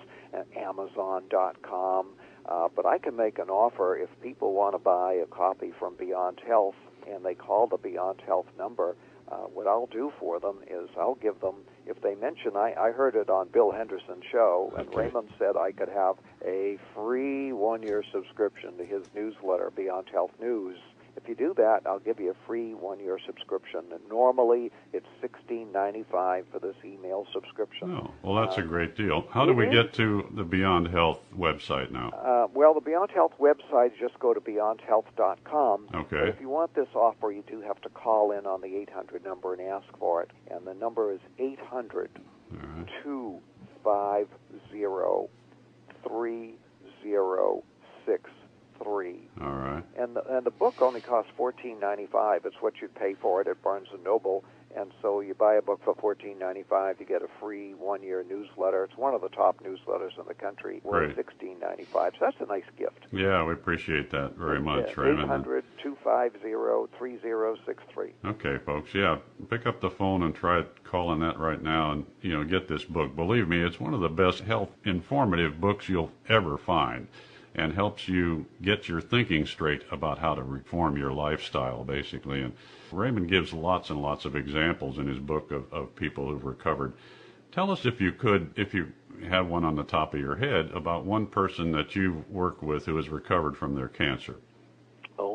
D: Amazon.com. Uh, but I can make an offer if people want to buy a copy from Beyond Health and they call the Beyond Health number. uh, what I'll do for them is I'll give them, if they mention, I, I heard it on Bill Henderson's show, and
B: Okay.
D: Raymond said I could have a free one year subscription to his newsletter, Beyond Health News. If you do that, I'll give you a free one year subscription. And normally it's sixteen ninety five for this email subscription.
B: Oh, well, that's a great deal. How do we get to the Beyond Health website now?
D: Uh, well, the Beyond Health website, just go to beyondhealth.com.
B: Okay.
D: But if you want this offer, you do have to call in on the 800 number and ask for it. And the number is 800
B: All right.
D: 250 3063.
B: All right.
D: And the, and the book only costs fourteen ninety five. It's what you'd pay for it at Barnes and Noble. And so you buy a book for fourteen ninety five, you get a free one year newsletter. It's one of the top newsletters in the country. We're
B: Great.
D: sixteen ninety five. So that's a nice gift.
B: Yeah, we appreciate that very much, Raymond.
D: 800 3063
B: Okay, folks. Yeah, pick up the phone and try calling that right now, and you know, get this book. Believe me, it's one of the best health informative books you'll ever find, and helps you get your thinking straight about how to reform your lifestyle, basically. And Raymond gives lots and lots of examples in his book of, of people who've recovered. Tell us if you could, if you have one on the top of your head, about one person that you've worked with who has recovered from their cancer.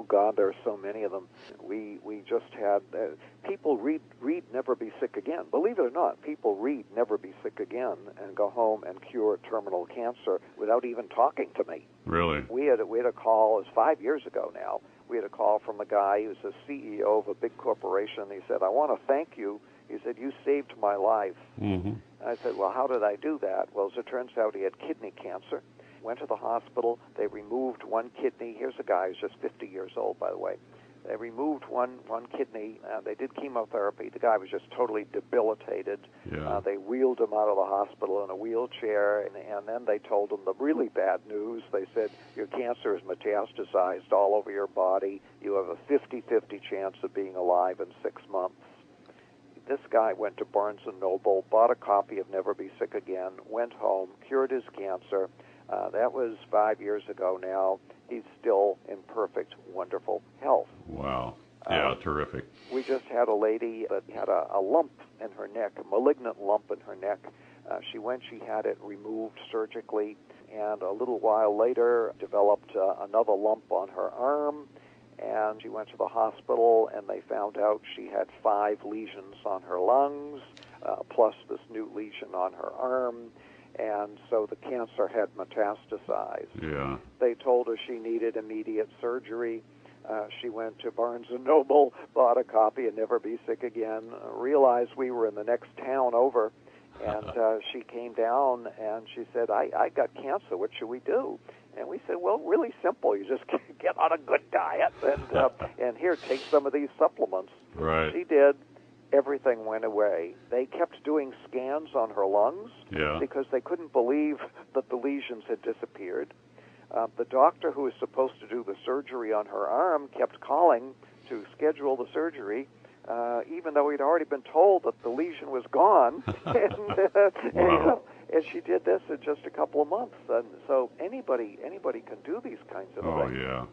D: God, there are so many of them. We we just had uh, people read read Never Be Sick Again. Believe it or not, people read Never Be Sick Again and go home and cure terminal cancer without even talking to me.
B: Really?
D: We had a, we had a call. It was five years ago now. We had a call from a guy who's a CEO of a big corporation. He said, "I want to thank you." He said, "You saved my life."
B: Mm-hmm.
D: I said, Well, how did I do that? Well, as it turns out, he had kidney cancer. Went to the hospital. They removed one kidney. Here's a guy who's just 50 years old, by the way. They removed one one kidney. Uh, they did chemotherapy. The guy was just totally debilitated.
B: Yeah.
D: Uh, they wheeled him out of the hospital in a wheelchair, and, and then they told him the really bad news. They said, Your cancer is metastasized all over your body. You have a 50 50 chance of being alive in six months this guy went to Barnes and Noble, bought a copy of Never Be Sick Again, went home, cured his cancer. Uh, that was five years ago now. He's still in perfect, wonderful health.
B: Wow. Yeah,
D: Uh,
B: terrific.
D: We just had a lady that had a, a lump in her neck, a malignant lump in her neck. Uh, she went, she had it removed surgically, and a little while later developed uh, another lump on her arm. And she went to the hospital, and they found out she had five lesions on her lungs, uh, plus this new lesion on her arm. And so the cancer had metastasized
B: Yeah.
D: they told her she needed immediate surgery. Uh, she went to Barnes and Noble, bought a copy, and Never Be Sick Again. Uh, realized we were in the next town over, and uh, she came down and she said, "I I got cancer. What should we do?" And we said, "Well, really simple. You just get on a good diet, and uh, and here, take some of these supplements."
B: Right.
D: She did. Everything went away. They kept doing scans on her lungs
B: Yeah.
D: because they couldn't believe that the lesions had disappeared. Uh, the doctor who was supposed to do the surgery on her arm kept calling to schedule the surgery, uh, even though he'd already been told that the lesion was gone. and, uh, and, you know, and she did this in just a couple of months. And so anybody anybody can do these kinds of
B: Oh
D: things.
B: yeah.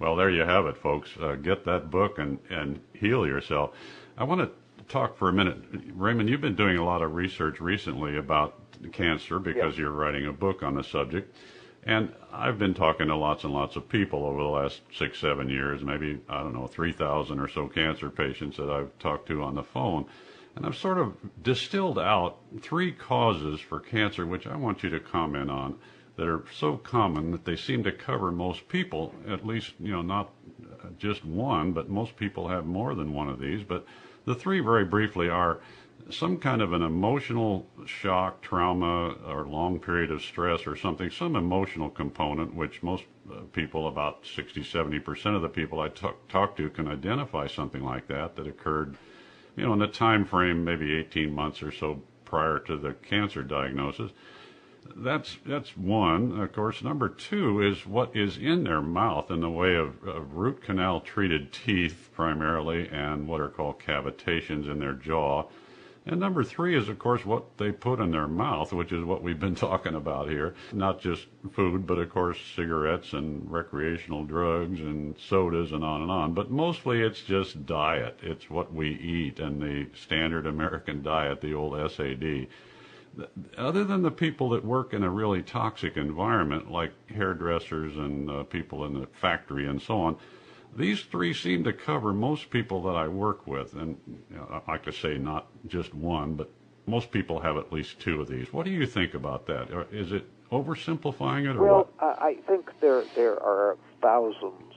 B: Well, there you have it, folks. Uh, get that book and and heal yourself. I want to talk for a minute, Raymond. You've been doing a lot of research recently about cancer because
D: Yes.
B: you're writing a book on the subject. And I've been talking to lots and lots of people over the last six, seven years, maybe, I don't know, 3,000 or so cancer patients that I've talked to on the phone. And I've sort of distilled out three causes for cancer, which I want you to comment on, that are so common that they seem to cover most people, at least, you know, not just one, but most people have more than one of these. But the three, very briefly, are some kind of an emotional shock, trauma, or long period of stress or something, some emotional component, which most uh, people, about 60, 70% of the people I talk, talk to can identify something like that, that occurred, you know, in a time frame, maybe 18 months or so prior to the cancer diagnosis. That's that's one. Of course, number two is what is in their mouth in the way of, of root canal treated teeth primarily, and what are called cavitations in their jaw. And number three is, of course, what they put in their mouth, which is what we've been talking about here. Not just food, but of course, cigarettes and recreational drugs and sodas and on and on. But mostly it's just diet. It's what we eat and the standard American diet, the old SAD. Other than the people that work in a really toxic environment, like hairdressers and uh, people in the factory and so on, these three seem to cover most people that I work with, and you know, I like to say not just one, but most people have at least two of these. What do you think about that? Is it oversimplifying it, or
D: well,
B: what?
D: I think there there are thousands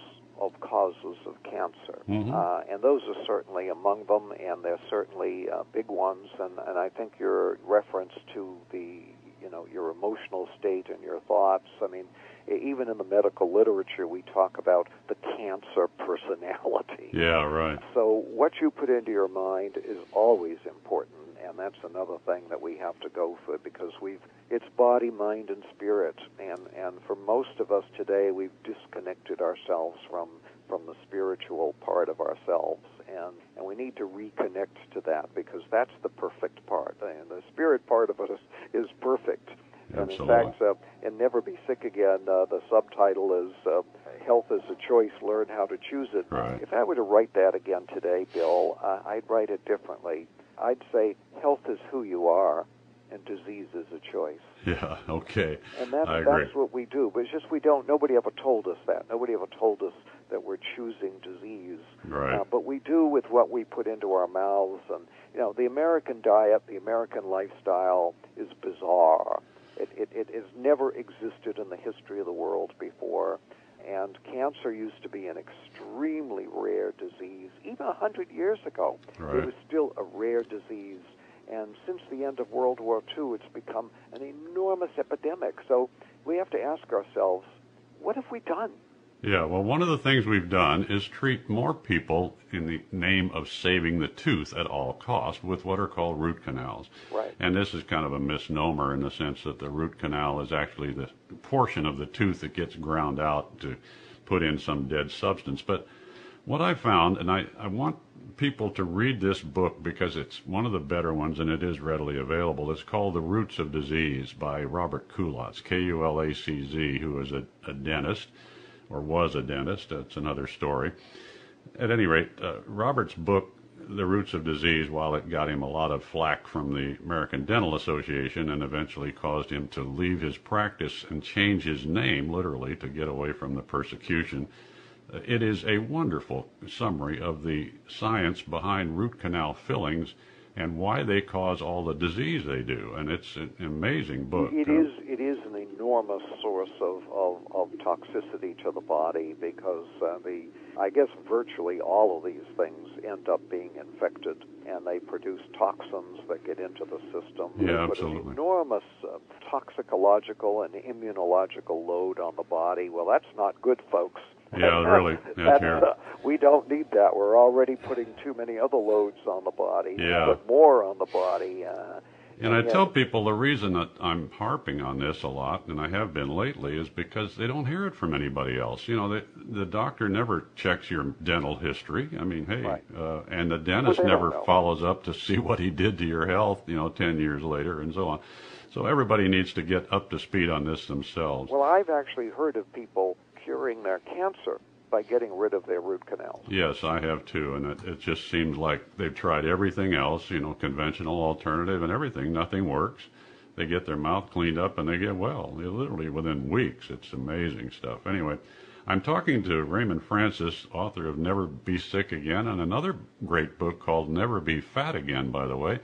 D: of causes of cancer,
B: Mhm.
D: uh, and those are certainly among them, and they're certainly uh, big ones. And, and I think your reference to the you know your emotional state and your thoughts. I mean, even in the medical literature, we talk about the cancer personality.
B: Yeah, right.
D: So what you put into your mind is always important, and that's another thing that we have to go for because we've it's body, mind, and spirit, and and for most of us today, we've disconnected ourselves from from the spiritual part of ourselves, and and we need to reconnect to that because that's the perfect part, and the spirit part of us is perfect. And in
B: Absolutely.
D: fact, uh, in Never Be Sick Again, uh, the subtitle is uh, Health is a Choice, Learn How to Choose It.
B: Right.
D: If I were to write that again today, Bill, uh, I'd write it differently. I'd say health is who you are, and disease is a choice.
B: Yeah, okay.
D: And that's, that's what we do. But it's just we don't, nobody ever told us that. Nobody ever told us that we're choosing disease.
B: Right.
D: Uh, but we do with what we put into our mouths. And, you know, the American diet, the American lifestyle is bizarre. It, it, it has never existed in the history of the world before. And cancer used to be an extremely rare disease. Even a hundred years ago,
B: Right.
D: it was still a rare disease. And since the end of World War II, it's become an enormous epidemic. So we have to ask ourselves, what have we done?
B: Yeah, well, one of the things we've done is treat more people in the name of saving the tooth at all costs with what are called root canals.
D: Right.
B: And this is kind of a misnomer in the sense that the root canal is actually the portion of the tooth that gets ground out to put in some dead substance. But what I found, and I, I want people to read this book because it's one of the better ones and it is readily available. It's called The Roots of Disease by Robert Kulacz, K U L A C Z, who is a, a dentist or was a dentist. That's another story. At any rate, uh, Robert's book, The Roots of Disease, while it got him a lot of flack from the American Dental Association and eventually caused him to leave his practice and change his name, literally, to get away from the persecution, uh, it is a wonderful summary of the science behind root canal fillings and why they cause all the disease they do. And it's an amazing book.
D: It is it is an enormous source of, of, of toxicity to the body because uh, the I guess virtually all of these things end up being infected and they produce toxins that get into the system.
B: Yeah, absolutely.
D: an enormous uh, toxicological and immunological load on the body. Well, that's not good, folks.
B: Yeah, really. Yeah,
D: That's, uh, we don't need that. We're already putting too many other loads on the body.
B: Yeah.
D: Put more on the body. Uh,
B: And I
D: yeah.
B: tell people the reason that I'm harping on this a lot, and I have been lately, is because they don't hear it from anybody else. You know, the the doctor never checks your dental history. I mean, hey,
D: Right.
B: uh, and the dentist
D: don't
B: never follows up to see what he did to your health. You know, ten years later, and so on. So everybody needs to get up to speed on this themselves.
D: Well, I've actually heard of people curing their cancer by getting rid of their root canals.
B: Yes, I have too, and it, it just seems like they've tried everything else, you know, conventional, alternative, and everything. Nothing works. They get their mouth cleaned up and they get well. Literally within weeks. It's amazing stuff. Anyway, I'm talking to Raymond Francis, author of Never Be Sick Again, and another great book called Never Be Fat Again, by the way,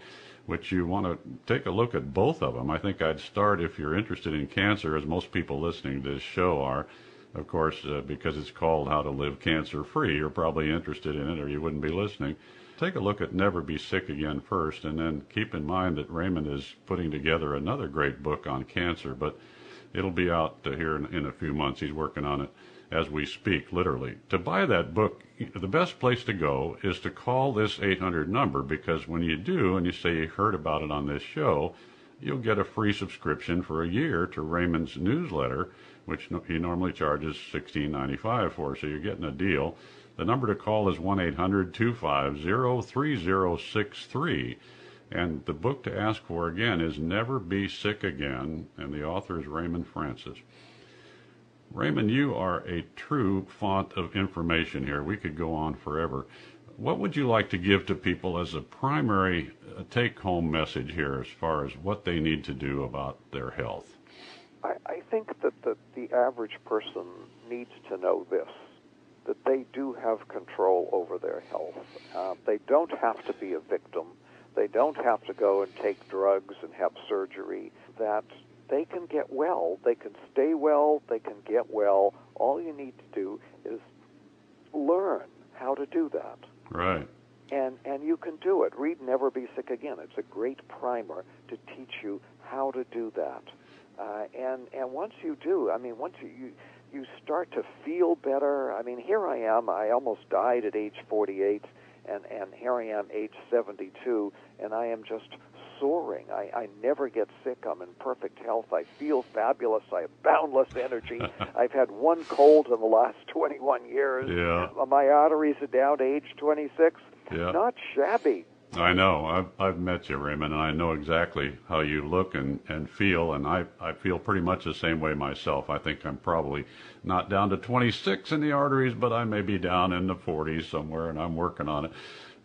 B: which you want to take a look at both of them. I think I'd start if you're interested in cancer, as most people listening to this show are. Of course, uh, because it's called How to Live Cancer Free, you're probably interested in it or you wouldn't be listening. Take a look at Never Be Sick Again first, and then keep in mind that Raymond is putting together another great book on cancer, but it'll be out uh, here in, in a few months. He's working on it as we speak, literally. To buy that book, the best place to go is to call this 800 number because when you do and you say you heard about it on this show, you'll get a free subscription for a year to Raymond's newsletter, which he normally charges $16.95 for, so you're getting a deal. The number to call is 1 800 250 3063. And the book to ask for again is Never Be Sick Again, and the author is Raymond Francis. Raymond, you are a true font of information here. We could go on forever. What would you like to give to people as a primary uh, take home message here as far as what they need to do about their health?
D: I, I think that the, the average person needs to know this that they do have control over their health. Uh, they don't have to be a victim. They don't have to go and take drugs and have surgery. That they can get well. They can stay well. They can get well. All you need to do is learn how to do that.
B: Right.
D: And and you can do it. Read Never Be Sick Again. It's a great primer to teach you how to do that. Uh, and and once you do, I mean, once you, you you start to feel better. I mean, here I am. I almost died at age 48, and and here I am, age 72, and I am just soaring. I, I never get sick. I'm in perfect health. I feel fabulous. I have boundless energy. I've had one cold in the last 21 years.
B: Yeah.
D: My arteries are down to age 26.
B: Yeah.
D: Not shabby.
B: I know. I've, I've met you, Raymond, and I know exactly how you look and, and feel, and I, I feel pretty much the same way myself. I think I'm probably not down to 26 in the arteries, but I may be down in the 40s somewhere, and I'm working on it.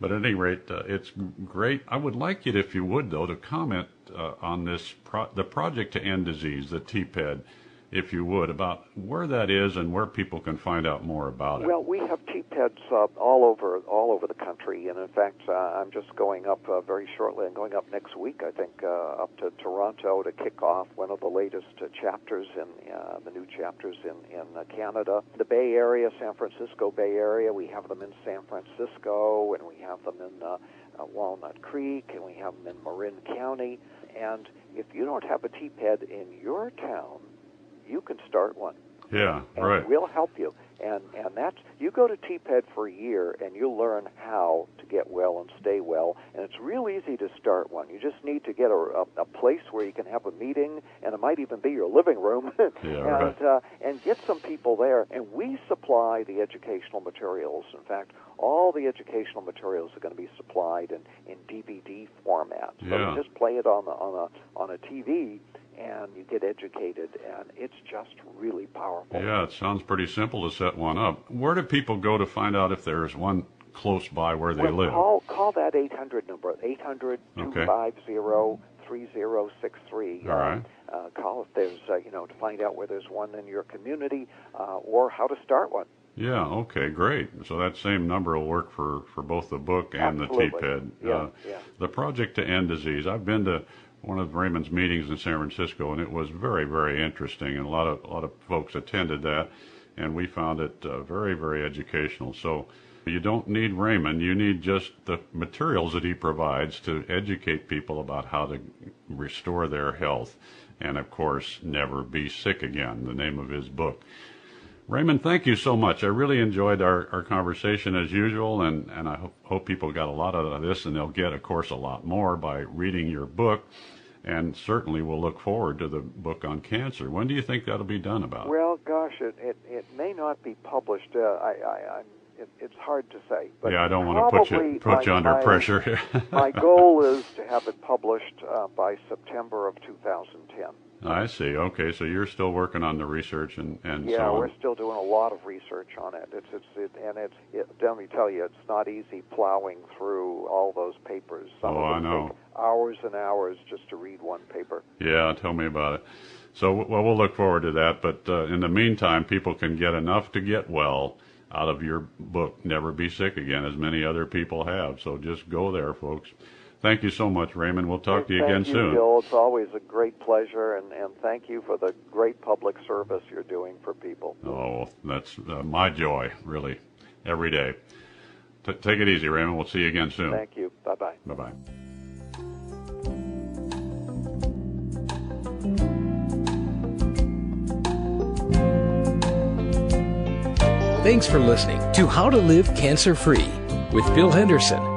B: But at any rate, uh, it's great. I would like you, if you would, though, to comment uh, on this pro- the project to end disease, the TPED if you would, about where that is and where people can find out more about it.
D: Well, we have TPEDs uh, all over all over the country, and in fact, uh, I'm just going up uh, very shortly. I'm going up next week, I think, uh, up to Toronto to kick off one of the latest uh, chapters in uh, the new chapters in in Canada, the Bay Area, San Francisco Bay Area. We have them in San Francisco, and we have them in Walnut Creek, and we have them in Marin County. And if you don't have a TPED in your town, you can start one.
B: Yeah,
D: and
B: right.
D: We'll help you. And and that's you go to TPED for a year and you'll learn how to get well and stay well. And it's real easy to start one. You just need to get a, a, a place where you can have a meeting, and it might even be your living room.
B: yeah,
D: and
B: right.
D: uh, and get some people there. And we supply the educational materials. In fact, all the educational materials are going to be supplied in in DVD format. So
B: Yeah.
D: you just play it on the on a on a TV and you get educated, and it's just really powerful.
B: Yeah, it sounds pretty simple to set one up. Where do people go to find out if there's one close by where they
D: well,
B: live?
D: Call, call that 800 number, 800 250 3063.
B: All right.
D: Uh, call if there's, uh, you know, to find out where there's one in your community uh, or how to start one.
B: Yeah, okay, great. So that same number will work for, for both the book and
D: Absolutely.
B: the TPED.
D: Yeah,
B: uh,
D: yeah.
B: The Project to End Disease. I've been to one of Raymond's meetings in San Francisco, and it was very, very interesting, and a lot of a lot of folks attended that, and we found it uh, very, very educational. So you don't need Raymond; you need just the materials that he provides to educate people about how to restore their health, and of course, never be sick again. The name of his book. Raymond, thank you so much. I really enjoyed our, our conversation as usual, and, and I hope, hope people got a lot out of this, and they'll get, of course, a lot more by reading your book. And certainly we'll look forward to the book on cancer. When do you think that'll be done about?
D: Well, gosh, it, it, it may not be published. Uh, I, I, I'm, it, it's hard to say. But
B: yeah, I don't want to put you put you under
D: my-
B: pressure here.
D: my goal is to have it published uh, by September of 2010.
B: I see. Okay, so you're still working on the research and and
D: Yeah,
B: so on.
D: we're still doing a lot of research on it. It's it's it, and it's it, let me tell you, it's not easy plowing through all those papers. Some
B: Oh, I know.
D: take hours and hours just to read one paper.
B: Yeah, tell me about it. So, well, we'll look forward to that. But uh, in the meantime, people can get enough to get well out of your book, Never Be Sick Again, as many other people have. So just go there, folks. Thank you so much, Raymond. We'll talk to you
D: thank
B: again
D: you,
B: soon.
D: Bill. It's always a great pleasure, and, and thank you for the great public service you're doing for people.
B: Oh, that's uh, my joy, really, every day. T- take it easy, Raymond. We'll see you again soon.
D: Thank you. Bye bye.
B: Bye bye.
A: Thanks for listening to How to Live Cancer Free with Bill Henderson.